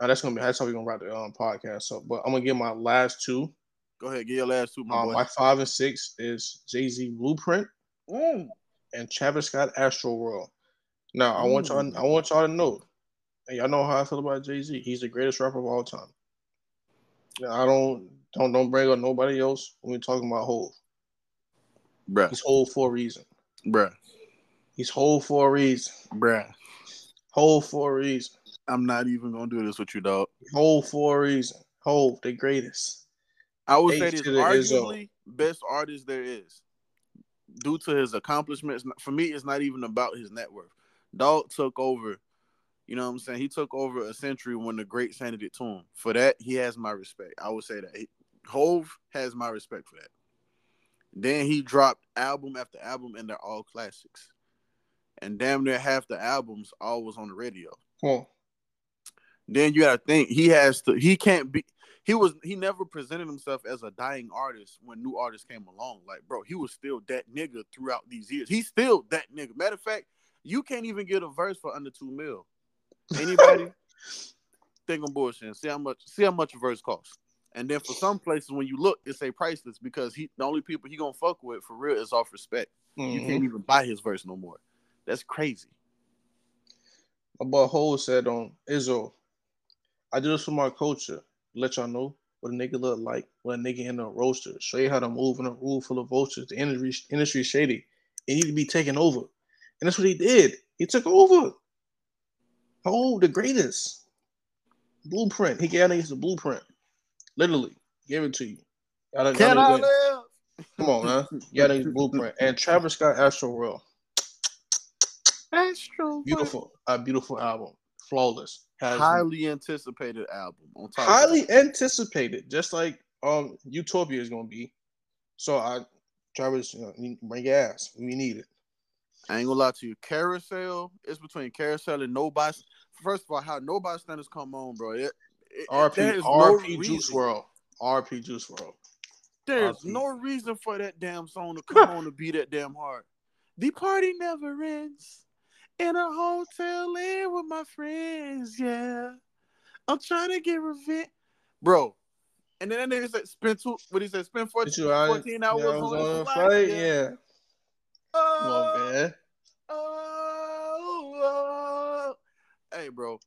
Uh, that's gonna be that's how we're gonna wrap the um, podcast. So, but I'm gonna give my last two. Go ahead, give your last two. My, um, my five and six is Jay Z Blueprint mm. and Travis Scott Astro World. Now, I want y'all. I want y'all to know, and y'all know how I feel about Jay Z. He's the greatest rapper of all time. Now, I don't don't don't bring up nobody else when we're talking about Hove. Bruh. He's Hove for a reason. Bruh. He's Hove for a reason. Bruh. Hove for a reason. I'm not even gonna do this with you, dog. Hove for a reason. Hove, the greatest. I would H say this arguably best artist there is. Due to his accomplishments, for me, it's not even about his net worth. Dog took over. You know what I'm saying? He took over a century when the great handed it to him. For that, he has my respect. I would say that. Hove has my respect for that. Then he dropped album after album, and they're all classics and damn near half the albums always on the radio. Cool. Then you gotta think he has to. He can't be. He was. He never presented himself as a dying artist when new artists came along. Like, bro, he was still that nigga throughout these years. He's still that nigga. Matter of fact, you can't even get a verse for under two mil. Anybody? think I'm bullshitting. See how much see how much a verse costs. And then for some places, when you look, it's say priceless because he the only people he gonna fuck with for real is off respect. Mm-hmm. You can't even buy his verse no more. That's crazy. My boy Hole said on Izzo, I do this for my culture. Let y'all know what a nigga look like when a nigga in a roaster. Show you how to move in a room full of vultures. The industry industry shady. It need to be taken over. And that's what he did. He took over. Oh, the greatest. Blueprint. He gave niggas the blueprint. Literally. Gave it to you. Y'all, Can y'all I live? Come on, man. You got blueprint. And Travis Scott Astroworld. Astro. Beautiful. A beautiful album. Flawless. Has highly anticipated album. On top highly anticipated, just like um Utopia is gonna be. So I Travis, you know, bring your ass. We need it. I ain't gonna lie to you. Carousel is between Carousel and Nobody. First of all, how No Bystanders come on, bro. It, it, RP RP no Juice WRLD. RP Juice WRLD. There's RP. no reason for that damn song to come on to be that damn hard. The party never ends in a hotel in with my friends. Yeah, I'm trying to get revenge, bro. And then that nigga said, "Spend two." What he said? Spend 14, 14 hours yeah, on, on a flight. Yeah. yeah. Oh, Come on, oh, man. Oh, oh, hey, bro.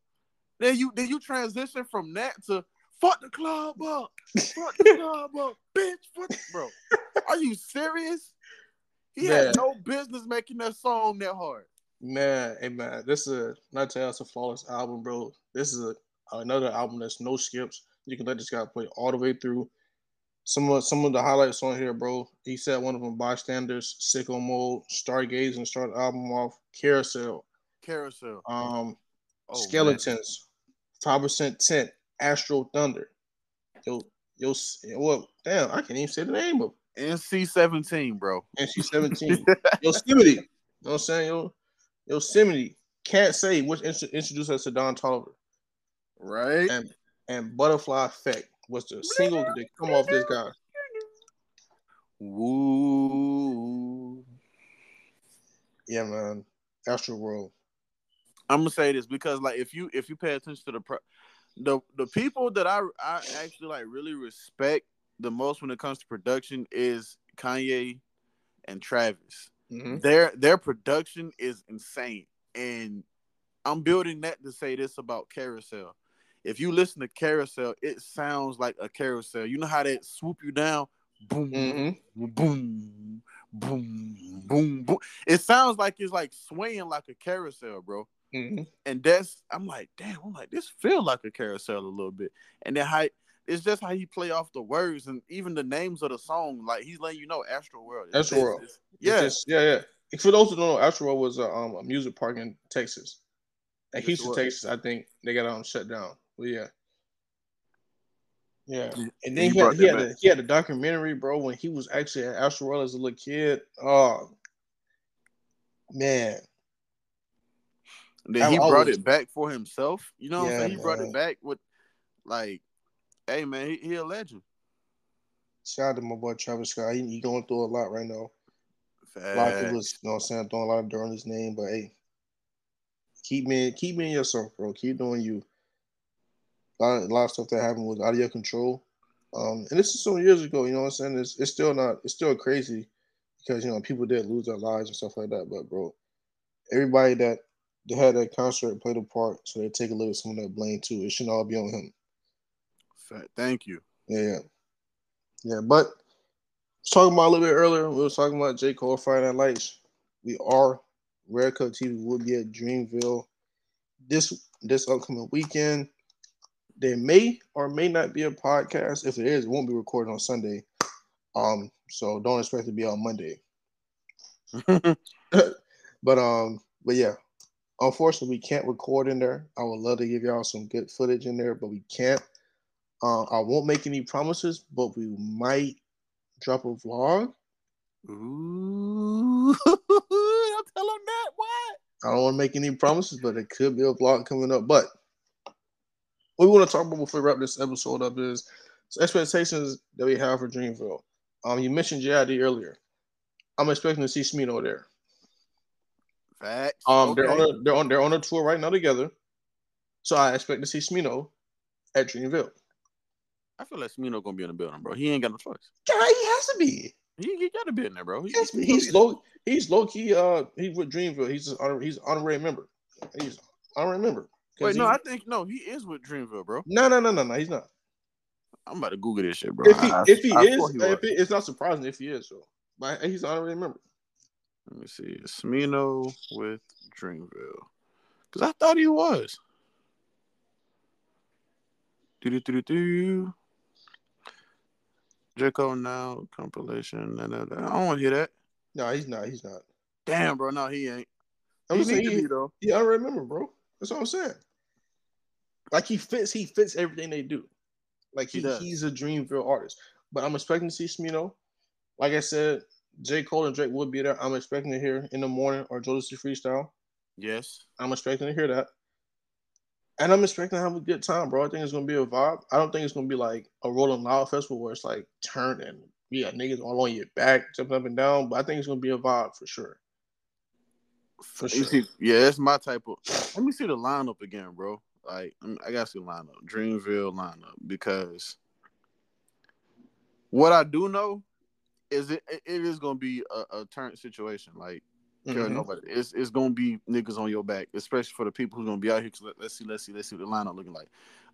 Then you then you transition from that to fuck the club up, fuck the club up, bitch. Fuck, bro. Are you serious? He man. had no business making that song that hard. Man, hey man, this is a, not us a flawless album, bro. This is a, another album that's no skips. You can let this guy play all the way through. Some of some of the highlights on here, bro. He said one of them bystanders, sicko mode, stargaze, and start the album off. Carousel. Carousel. Um oh, skeletons, five percent tint, Astro Thunder. Yo, yo, well, damn, I can't even say the name of NC seventeen, bro. NC seventeen. Yosemite. You know what I'm saying? Yo, Yosemite can't say which introduced us to Don Toliver. Right. And and Butterfly Effect was the single that come off this guy. Woo. Yeah, man. Astroworld. I'm gonna say this because like if you if you pay attention to the pro- the the people that I I actually like really respect the most when it comes to production is Kanye and Travis. Mm-hmm. Their their production is insane, and I'm building that to say this about Carousel. If you listen to Carousel, it sounds like a carousel. You know how they swoop you down, boom, mm-hmm. boom, boom, boom, boom. It sounds like it's like swaying like a carousel, bro. Mm-hmm. And that's I'm like, damn, I'm like, this feel like a carousel a little bit. And then how it's just how he play off the words and even the names of the song. Like he's letting you know Astroworld. Astroworld. yeah. Just, yeah, yeah. For those who don't know, Astroworld was a, um, a music park in Texas. At Houston, Texas, I think they got um shut down. But yeah. Yeah. And then he, he, had, he, had a, he had a documentary, bro, when he was actually at Astroworld as a little kid. Oh man. then he brought it back for himself. You know what yeah, I'm saying? He man. brought it back with like Hey man, he, he a legend. Shout out to my boy Travis Scott. He, he going through a lot right now. Facts. A lot of people, you know what I'm saying, throwing a lot of dirt on his name, but hey, keep me keep me in yourself, bro. Keep doing you. A lot, of, a lot of stuff that happened was out of your control. Um, and this is some years ago, you know what I'm saying? It's, it's still not, it's still crazy because, you know, people did lose their lives and stuff like that. But, bro, everybody that they had that concert played a part, so they take a little some of that blame too. It shouldn't all be on him. Thank you. Yeah, yeah. But talking about a little bit earlier, we were talking about J. Cole Friday Night Lights. We are Red Cup TV will be at Dreamville this this upcoming weekend. There may or may not be a podcast. If it is, it won't be recorded on Sunday. Um, so don't expect to be on Monday. but um, but yeah, unfortunately, we can't record in there. I would love to give y'all some good footage in there, but we can't. Uh, I won't make any promises, but we might drop a vlog. Ooh, I'm telling that what? I don't want to make any promises, but it could be a vlog coming up. But what we want to talk about before we wrap this episode up is expectations that we have for Dreamville. Um, you mentioned JID earlier. I'm expecting to see Smino there. Facts. Um, okay. they're on a, they're on they're on a tour right now together. So I expect to see Smino at Dreamville. I feel like Smino gonna be in the building, bro. He ain't got no choice. Yeah, he has to be. He, he got to be in there, bro. He, he's, he's low. He's low key. Uh, he with Dreamville. He's an he's honorary member. He's an honorary member. Wait, no, I think no, he is with Dreamville, bro. No, no, no, no, no. He's not. I'm about to Google this shit, bro. If he, I, if he I, is, he if it, it's not surprising if he is. So, but he's honorary member. Let me see. Smino with Dreamville, because I thought he was. Do do do do. Draco now compilation. Nah, uh, nah, nah. I don't want to hear that. No, he's not. He's not. Damn, bro. No, he ain't. I'm he saying he, be, though. Yeah, I remember, bro. That's what I'm saying. Like he fits. He fits everything they do. Like he, he he's a Dreamville artist. But I'm expecting to see Smino. Like I said, J. Cole and Drake would be there. I'm expecting to hear in the morning or Jodeci freestyle. Yes. I'm expecting to hear that. And I'm expecting to have a good time, bro. I think it's gonna be a vibe. I don't think it's gonna be like a Rolling Loud festival where it's like turning, yeah, niggas all on your back, jumping up and down. But I think it's gonna be a vibe for sure. For sure. See, yeah, that's my type of. Let me see the lineup again, bro. Like I gotta see the lineup, Dreamville lineup, because what I do know is it it is gonna be a, a turn situation. Like mm-hmm. nobody. It's it's gonna be niggas on your back, especially for the people who's gonna be out here. Let, us see, let's see, let's see what the lineup looking like.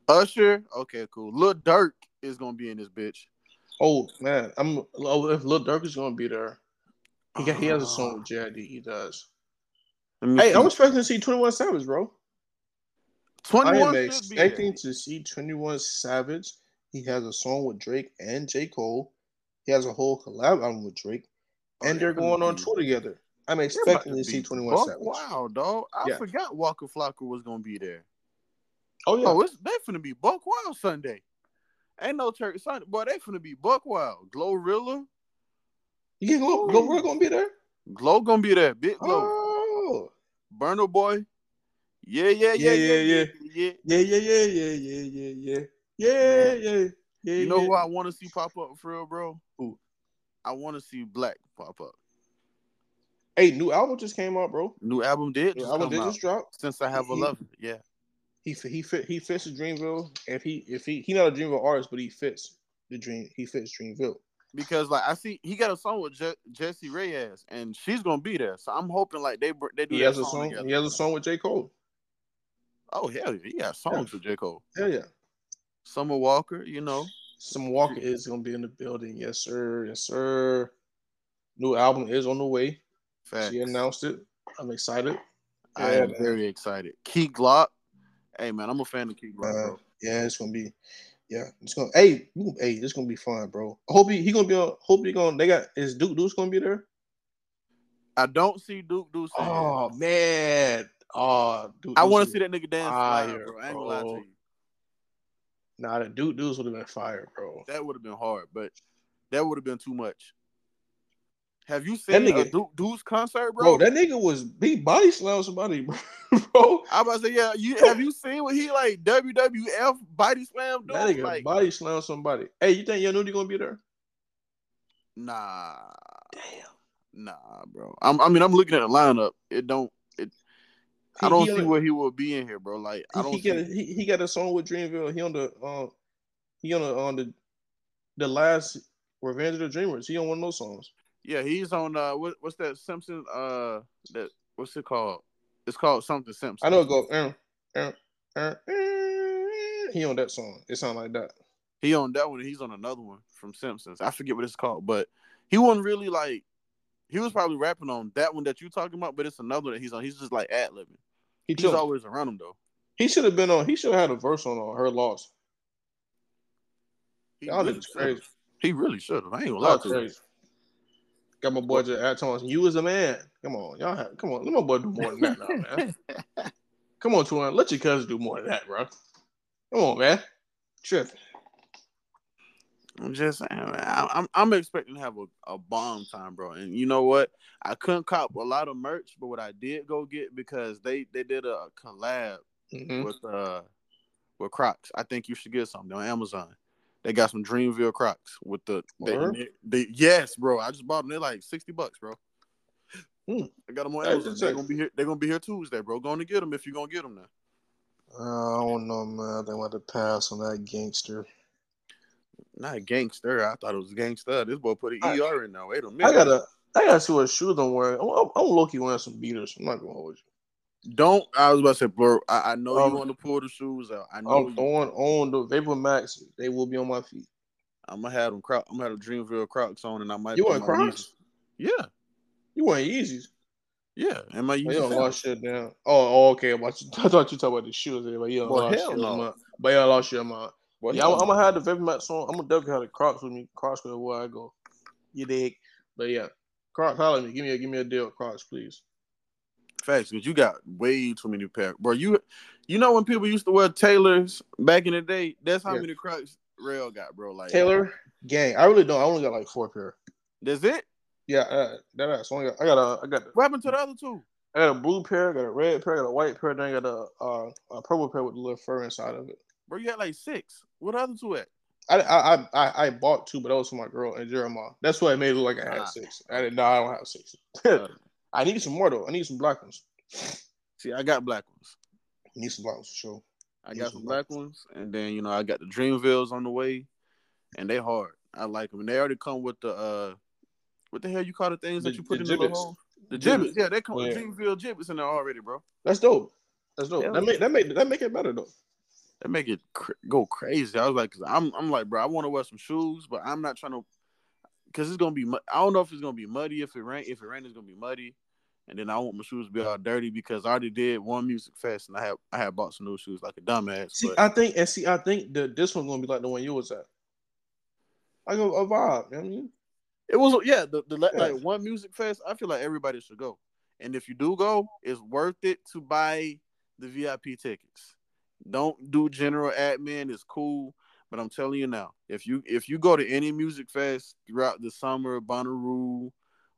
Usher, okay, cool. Lil Durk is gonna be in this bitch. Oh man, I'm oh, if Lil Durk is gonna be there. He got, he has a song with JID. He does. Hey, see. I'm expecting to see 21 Savage, bro. 21 I am expecting to see 21 Savage. He has a song with Drake and J. Cole. He has a whole collab album with Drake. Oh, and they're going on tour together. I'm expecting to see 21 Buck, Savage. Wow, dog. I yeah. forgot Waka Flocka was gonna be there. Oh yeah. Oh, it's they finna be Buck Wild Sunday. Ain't no church Sunday. Boy, they finna be Buck Wild. Glorilla. You get Glow Glorilla gonna be there? Glow gonna be there. Big Glow. Oh. Burna Boy. Yeah, yeah, yeah, yeah, yeah, yeah, yeah, yeah, yeah, yeah, yeah, yeah, yeah, yeah, yeah. Yeah, you know yeah. who I want to see pop up for real, bro? Who? I want to see Black pop up. Hey, new album just came out, bro. New album did. New album did just drop. Since I have a love, yeah. He he fit he fits the Dreamville. If he if he he not a Dreamville artist, but he fits the dream. He fits Dreamville. Because like I see, he got a song with Je- Jessie Reyez, and she's gonna be there. So I'm hoping like they they do. He has a song. Together. He has a song with J Cole. Oh hell, yeah, he has songs yeah. with J Cole. Hell yeah. Summer Walker, you know. Summer Walker is gonna be in the building. Yes, sir. Yes, sir. New album is on the way. Facts. She announced it. I'm excited. I am very excited. Key Glock. Hey man, I'm a fan of Key Glock, uh, Yeah, it's gonna be. Yeah, it's gonna. Hey, hey, it's gonna be fun, bro. I hope he he gonna be. On, hope he gonna. They got is Duke Deuce gonna be there. I don't see Duke Deuce. Oh man. Oh, Duke I want to see that nigga dance fire, bro. I ain't gonna lie to you. Nah, the Duke Deuce would have been fire, bro. That would have been hard, but that would have been too much. Have you seen that nigga, Duke Deuce concert, bro? Bro, that nigga was he body slam somebody, bro. I about to say, yeah. You have you seen what he like WWF body slam? Dude? That nigga like, body slam somebody. Hey, you think Nudy gonna be there? Nah. Damn. Nah, bro. I'm, I mean, I'm looking at the lineup. It don't. It. He, I don't see where he will be in here, bro. Like I don't. He got a, he, he got a song with Dreamville. He on the um, he on the on the the last Revenge of the Dreamers. He on one of those songs. Yeah, he's on uh what, what's that Simpson uh that what's it called? It's called something Simpson. I know it go uh, uh, uh, he on that song. It sound like that. He on that one he's on another one from Simpsons. I forget what it's called, but he wasn't really like he was probably rapping on that one that you talking about, but it's another that he's on. He's just like ad libbing. He he's always around him though. He should have been on. He should have had a verse on, on her loss. He Y'all really crazy. He really should have. I ain't gonna lie to you. Got my boy just at Thomas. You as a man. Come on, y'all. Have, come on, let my boy do more than that, now, man. come on, Twan. Let your cousin do more than that, bro. Come on, man. Tripping. I'm just saying, man, I, I'm I'm expecting to have a, a bomb time, bro. And you know what? I couldn't cop a lot of merch, but what I did go get because they they did a collab mm-hmm. with uh with Crocs. I think you should get something on Amazon. They got some Dreamville Crocs with the they, they, yes, bro. I just bought them. They're like sixty bucks, bro. Hmm. I got them on Amazon. They're gonna be here. They're gonna be here Tuesday, bro. Going to get them if you're gonna get them now. Uh, I don't know, man. I think I want to pass on that gangster. Not gangster. I thought it was gangster. This boy put an I, ER in now. Wait a minute. I gotta I gotta see what shoes I'm wearing. I'm, I'm, I'm low key wearing some beaters. I'm not gonna hold you. Don't I was about to say, bro. I, I know um, you want to pull the shoes out. I know I'm throwing on the Vapor Max. They will be on my feet. I'm gonna have them. Croc, I'm gonna have Dreamville Crocs on, and I might. You want Crocs? Yeah. You want Yeezys? Yeah, my Yeezys. Oh, don't lost shit down. Oh, oh okay. I thought you talking about the shoes, but yeah, well, lost shit no. my, but yeah, I lost shit. My, well, yeah, I'm, I'm, gonna have the Vapor Max on. I'm gonna definitely have the Crocs with me. Crocs where I go. You dig? But yeah, Crocs, holler me. Give me a give me a deal, Crocs, please. Facts, because you got way too many pair, bro. You, you know when people used to wear Taylors back in the day. That's how yeah. many Crocs Rail got, bro. Like Taylor gang. I really don't. I only got like four pair. That's it. Yeah, uh, that ass. I, got, I got a. I got. What happened to the other two? I got a blue pair, I got a red pair, I got a white pair, then I got a uh, a purple pair with a little fur inside of it. Bro, you had like six. What other two at? I, I I I bought two, but that was for my girl and Jeremiah. That's why it made it look like I had ah. six. I didn't. No, I don't have six. I need some more though. I need some black ones. See, I got black ones. I need some black ones for sure. I got some black ones, and then you know I got the Dreamvilles on the way, and they hard. I like them, and they already come with the uh, what the hell you call the things the, that you put in the hole? The Jibbitz, yeah, they come yeah. with Dreamville Jibbitz in there already, bro. That's dope. That's dope. that make that make that make it better though that make it cr- go crazy. I was like, cause I'm, I'm like, bro, I want to wear some shoes, but I'm not trying to, cause it's gonna be, I don't know if it's gonna be muddy. If it rain, if it rain, it's gonna be muddy, and then I want my shoes to be all dirty because I already did one music fest and I have, I have bought some new shoes like a dumbass. See, but... I think, and see, I think that this one gonna be like the one you was at. I go a vibe. You know I mean, it was yeah, the, the yeah. like one music fest. I feel like everybody should go, and if you do go, it's worth it to buy the VIP tickets don't do general admin. It's cool, but I'm telling you now, if you if you go to any music fest throughout the summer, Bonnaroo,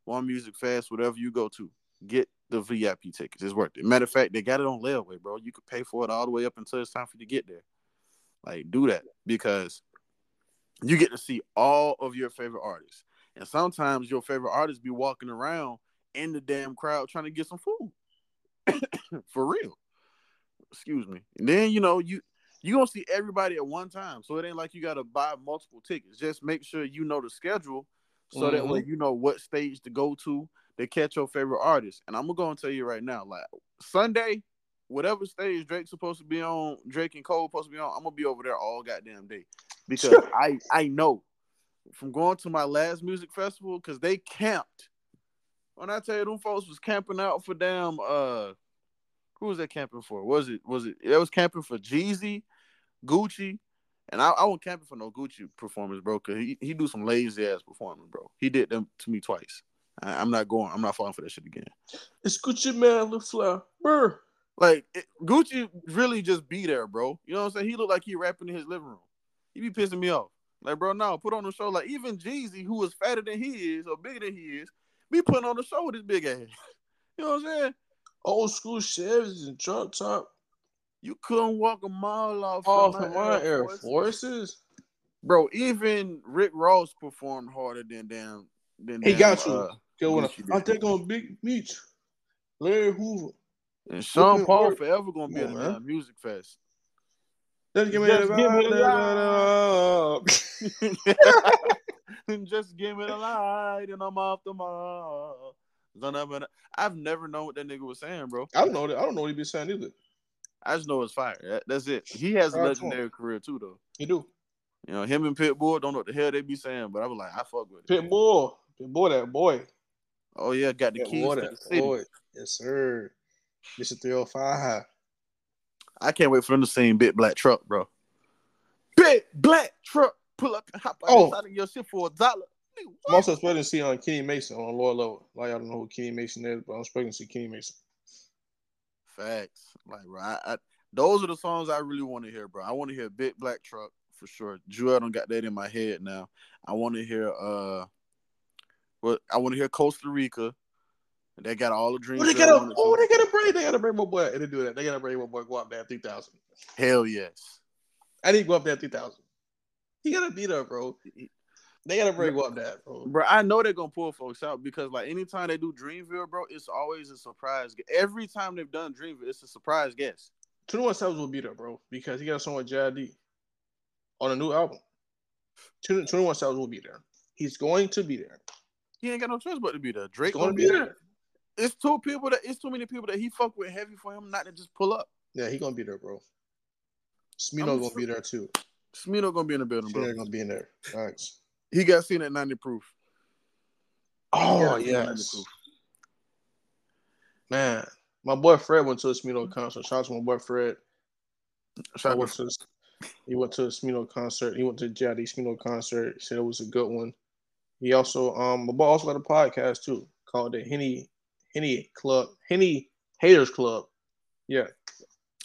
One Music Fest, whatever you go to, get the VIP tickets. It's worth it. Matter of fact, they got it on layaway, bro. You could pay for it all the way up until it's time for you to get there. Like, do that because you get to see all of your favorite artists. And sometimes your favorite artists be walking around in the damn crowd trying to get some food. for real excuse me. And then you know you you gonna see everybody at one time, so it ain't like you gotta buy multiple tickets. Just make sure you know the schedule, so mm-hmm. that way you know what stage to go to to catch your favorite artist. And I'm gonna go and tell you right now, like Sunday, whatever stage Drake's supposed to be on, Drake and Cole supposed to be on, I'm gonna be over there all goddamn day because I I know from going to my last music festival because they camped. When I tell you them folks was camping out for damn uh who was that camping for? Was it was it it was camping for Jeezy, Gucci, and I, I wasn't camping for no Gucci performance, bro. Cause he, he do some lazy ass performance, bro. He did them to me twice. I, am not going. I'm not falling for that shit again. It's Gucci Mane, LaFlare, bro. Like it, Gucci really just be there, bro. You know what I'm saying? He looked like he rapping in his living room. He be pissing me off. Like, bro, no, put on the show. Like even Jeezy, who is fatter than he is or bigger than he is, be putting on the show with his big ass. you know what I'm saying? old school Chevys and drop top. You couldn't walk a mile off off of my Air, Air Forces. Forces. Bro, even Rick Ross performed harder than damn. Than he damn, got you. Uh, I think on Big Meech, Larry Hoover. And Sean Paul work. forever gonna be at a uh, music fest. Just give me Just the give me the Just give me the light, and I'm off the mall. I've never known what that nigga was saying, bro. I don't know. That. I don't know what he be saying either. I just know it's fire. That's it. He has a legendary career too, though. He do. You know, him and Pitbull don't know what the hell they be saying, but I was like, I fuck with it. Pitbull, Pitbull, that boy. Oh yeah, got the keys to the city. Yes, sir. Mr. 305. I can't wait for them to sing Big Black Truck, bro. Big Black Truck. Pull up and hop oh. inside of your shit for a dollar. I'm also expecting to see on Kenny Mason on a lower level. Like I don't know who Kenny Mason is, but I'm expecting to see Kenny Mason. Facts, like bro. I, I, those are the songs I really want to hear, bro. I want to hear Big Black Truck for sure. Jewel don't got that in my head now. I want to hear uh, what I want to hear Costa Rica. They got all the dreams. Oh, they got a, oh, they got a bring, they got to bring my boy. And they do that. They got to bring my boy go up there three thousand. Hell yes. I need to go up there three thousand. He gotta be there, bro. They gotta bring up that, bro. bro. I know they're gonna pull folks out because like anytime they do Dreamville, bro, it's always a surprise. Every time they've done Dreamville, it's a surprise guest. 21 Savage will be there, bro, because he got a song with JID on a new album. 21 Savage will be there. He's going to be there. He ain't got no choice but to be there. Drake gonna, be there. there. It's two people that it's too many people that he fuck with heavy for him not to just pull up. Yeah, he gonna be there, bro. Smino gonna be there too. Smino gonna be in the building, bro. Smino gonna be in there. Thanks. He got seen at 90 proof. Oh yes. Man, my boy Fred went to a Smino concert. Shout out to my boy Fred. Shout out to he went to a Smino concert. He went to JID Smino concert. He said it was a good one. He also um my boy also got a podcast too called the Henny Henny Club Henny Haters Club. Yeah.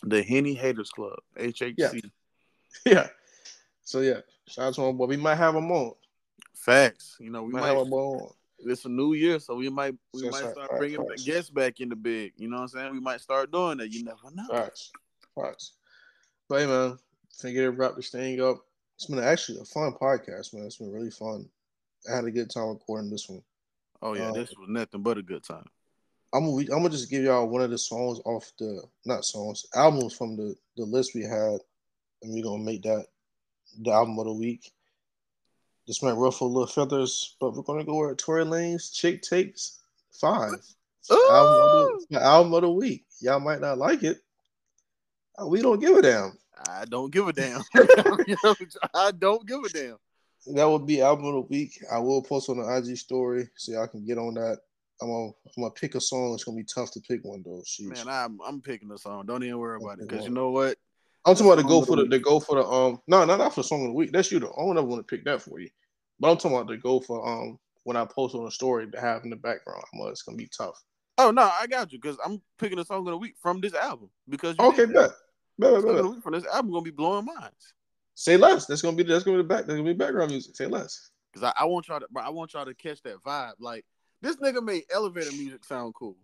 The Henny Haters Club. HHC. Yeah. yeah. So yeah, shout out to him, but We might have him on. Facts. You know, we might, might have him on. It's a new year, so we might we so might start bringing facts. guests back in the big. You know what I'm saying? We might start doing that. You never know. Facts. Facts. But hey, man, think to wrap this thing up. It's been actually a fun podcast, man. It's been really fun. I had a good time recording this one. Oh yeah, um, this was nothing but a good time. I'm gonna, I'm gonna just give y'all one of the songs off the not songs albums from the the list we had, and we're gonna make that the album of the week. This might ruffle a little feathers, but we're gonna go with Tory Lanez Chixtape Five. Album of, the, album of the week. Y'all might not like it. We don't give a damn. I don't give a damn. I don't give a damn. That would be album of the week. I will post on the IG story so y'all can get on that. I'm gonna I'm gonna pick a song. It's gonna be tough to pick one though. Sheesh. Man, I'm I'm picking a song. Don't even worry about it because you know what. I'm talking about to go for the, the go for the um no no not for the song of the week. That's you though. I don't ever want to pick that for you. But I'm talking about to go for um when I post on a story to have in the background. Much it's gonna be tough. Oh no, I got you because I'm picking a song of the week from this album because okay, bet. Bet, bet, bet. From this album gonna be blowing minds. Say less. That's gonna be that's gonna be the back. That's gonna be background music. Say less. Cause I, I want y'all to I want y'all to catch that vibe. Like this nigga made elevator music sound cool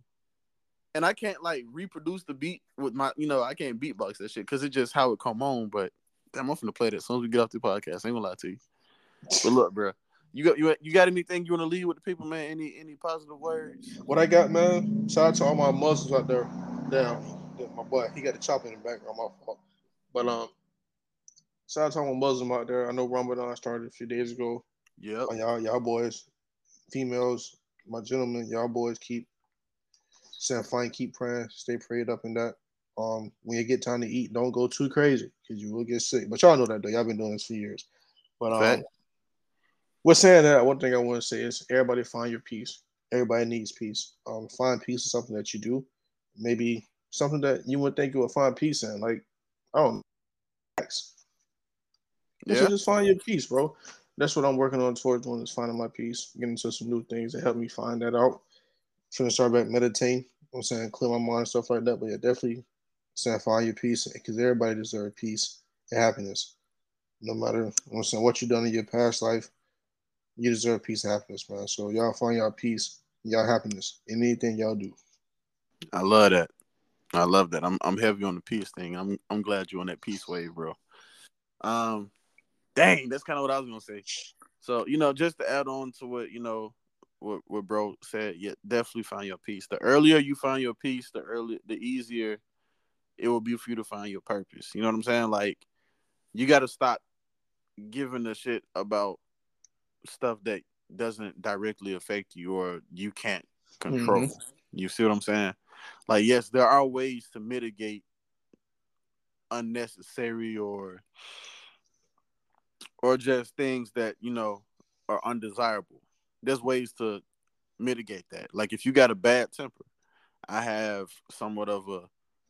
and I can't like reproduce the beat with my, you know, I can't beatbox that shit because it's just how it come on. But damn, I'm gonna play that as soon as we get off the podcast. I ain't gonna lie to you. But look, bro, you got you you got anything you want to leave with the people, man? Any any positive words? What I got, man. Shout out to all my muscles out there. Damn, my boy, he got the chop in the background. My fault. But um, shout out to all Muslims out there. I know Ramadan started a few days ago. Yeah, y'all y'all boys, females, my gentlemen, y'all boys keep saying fine, keep praying, stay prayed up in that. Um, when you get time to eat, don't go too crazy because you will get sick. But y'all know that though. Y'all been doing this for years. But um, with saying that, one thing I want to say is everybody find your peace. Everybody needs peace. Um, find peace is something that you do. Maybe something that you would think you would find peace in. Like, I don't know. Yeah. just find your peace, bro. That's what I'm working on towards doing is finding my peace, getting into some new things that help me find that out trying to start back meditating. I'm saying clear my mind and stuff like that. But yeah, definitely saying find your peace because everybody deserves peace and happiness. No matter I'm saying what you done in your past life, you deserve peace and happiness, man. So y'all find y'all peace, y'all happiness in anything y'all do. I love that. I love that. I'm I'm heavy on the peace thing. I'm I'm glad you're on that peace wave, bro. Um, dang, that's kind of what I was gonna say. So you know, just to add on to what you know what, what bro said, yeah, definitely find your peace. The earlier you find your peace, the earlier, the easier it will be for you to find your purpose. You know what I'm saying? Like, you got to stop giving a shit about stuff that doesn't directly affect you or you can't control. Mm-hmm. You see what I'm saying? Like, yes, there are ways to mitigate unnecessary or or just things that you know are undesirable there's ways to mitigate that. Like if you got a bad temper, I have somewhat of a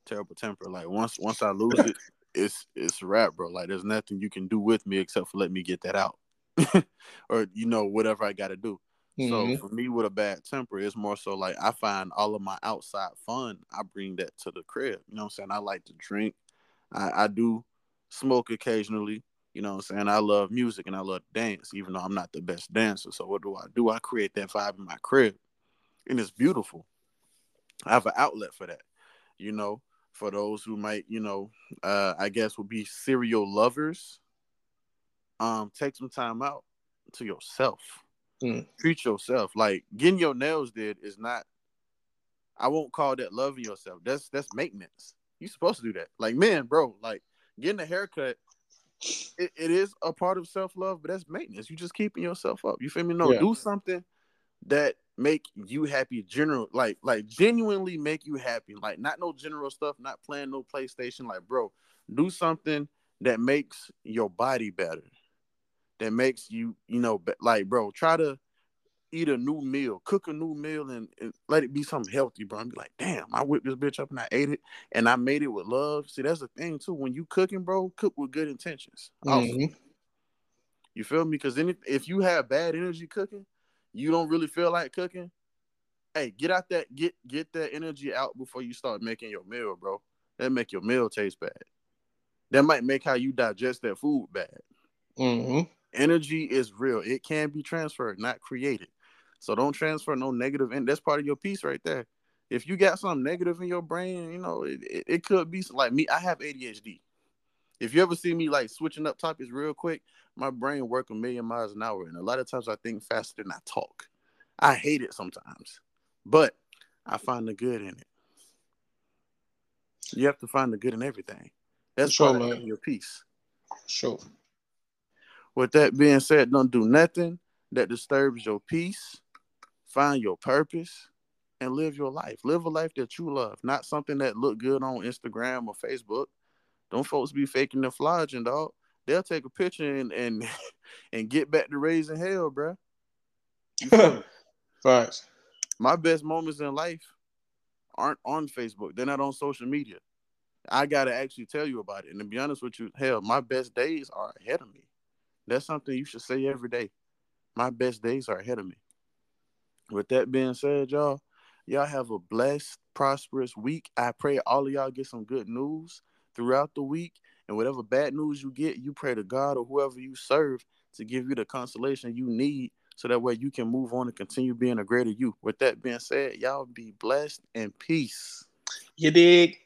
terrible temper. Like once once I lose it, it's it's rap, bro. Like there's nothing you can do with me except for let me get that out, or you know whatever I got to do. Mm-hmm. So for me with a bad temper, it's more so like I find all of my outside fun. I bring that to the crib. You know what I'm saying? I like to drink. I, I do smoke occasionally. You know what I'm saying? I love music and I love dance, even though I'm not the best dancer. So what do I do? I create that vibe in my crib. And it's beautiful. I have an outlet for that. You know, for those who might, you know, uh, I guess would be serial lovers. Um, take some time out to yourself. Mm. Treat yourself. Like getting your nails did is not I won't call that loving yourself. That's that's maintenance. You supposed to do that. Like, man, bro, like getting a haircut, it, it is a part of self love, but that's maintenance. You just keeping yourself up. You feel me? No, yeah. do something that make you happy. General, like, like genuinely make you happy. Like, not no general stuff. Not playing no PlayStation. Like, bro, do something that makes your body better. That makes you, you know, like, bro, try to eat a new meal, cook a new meal, and, and, let it be something healthy, bro. Be like, damn, I whipped this bitch up and I ate it, and I made it with love. See, that's the thing too. When you cooking, bro, cook with good intentions. Mm-hmm. You feel me? Because then if, if you have bad energy cooking, you don't really feel like cooking. Hey, get out that get get that energy out before you start making your meal, bro. That make your meal taste bad. That might make how you digest that food bad. Mm-hmm. Energy is real. It can be transferred, not created. So don't transfer no negative, and that's part of your peace right there. If you got something negative in your brain, you know it, it, it could be like me. I have ADHD. If you ever see me like switching up topics real quick, my brain work a million miles an hour, and a lot of times I think faster than I talk. I hate it sometimes, but I find the good in it. You have to find the good in everything. That's sure, part of your peace. Sure. With that being said, don't do nothing that disturbs your peace find your purpose and live your life. Live a life that you love, not something that look good on Instagram or Facebook. Don't folks be faking the flogging, dog. They'll take a picture and and, and get back to raising hell, bro. Facts. My best moments in life aren't on Facebook. They're not on social media. I gotta actually tell you about it. And to be honest with you, hell, my best days are ahead of me. That's something you should say every day. My best days are ahead of me. With that being said, y'all, y'all have a blessed, prosperous week. I pray all of y'all get some good news throughout the week. And whatever bad news you get, you pray to God or whoever you serve to give you the consolation you need so that way you can move on and continue being a greater you. With that being said, y'all be blessed and peace. You dig?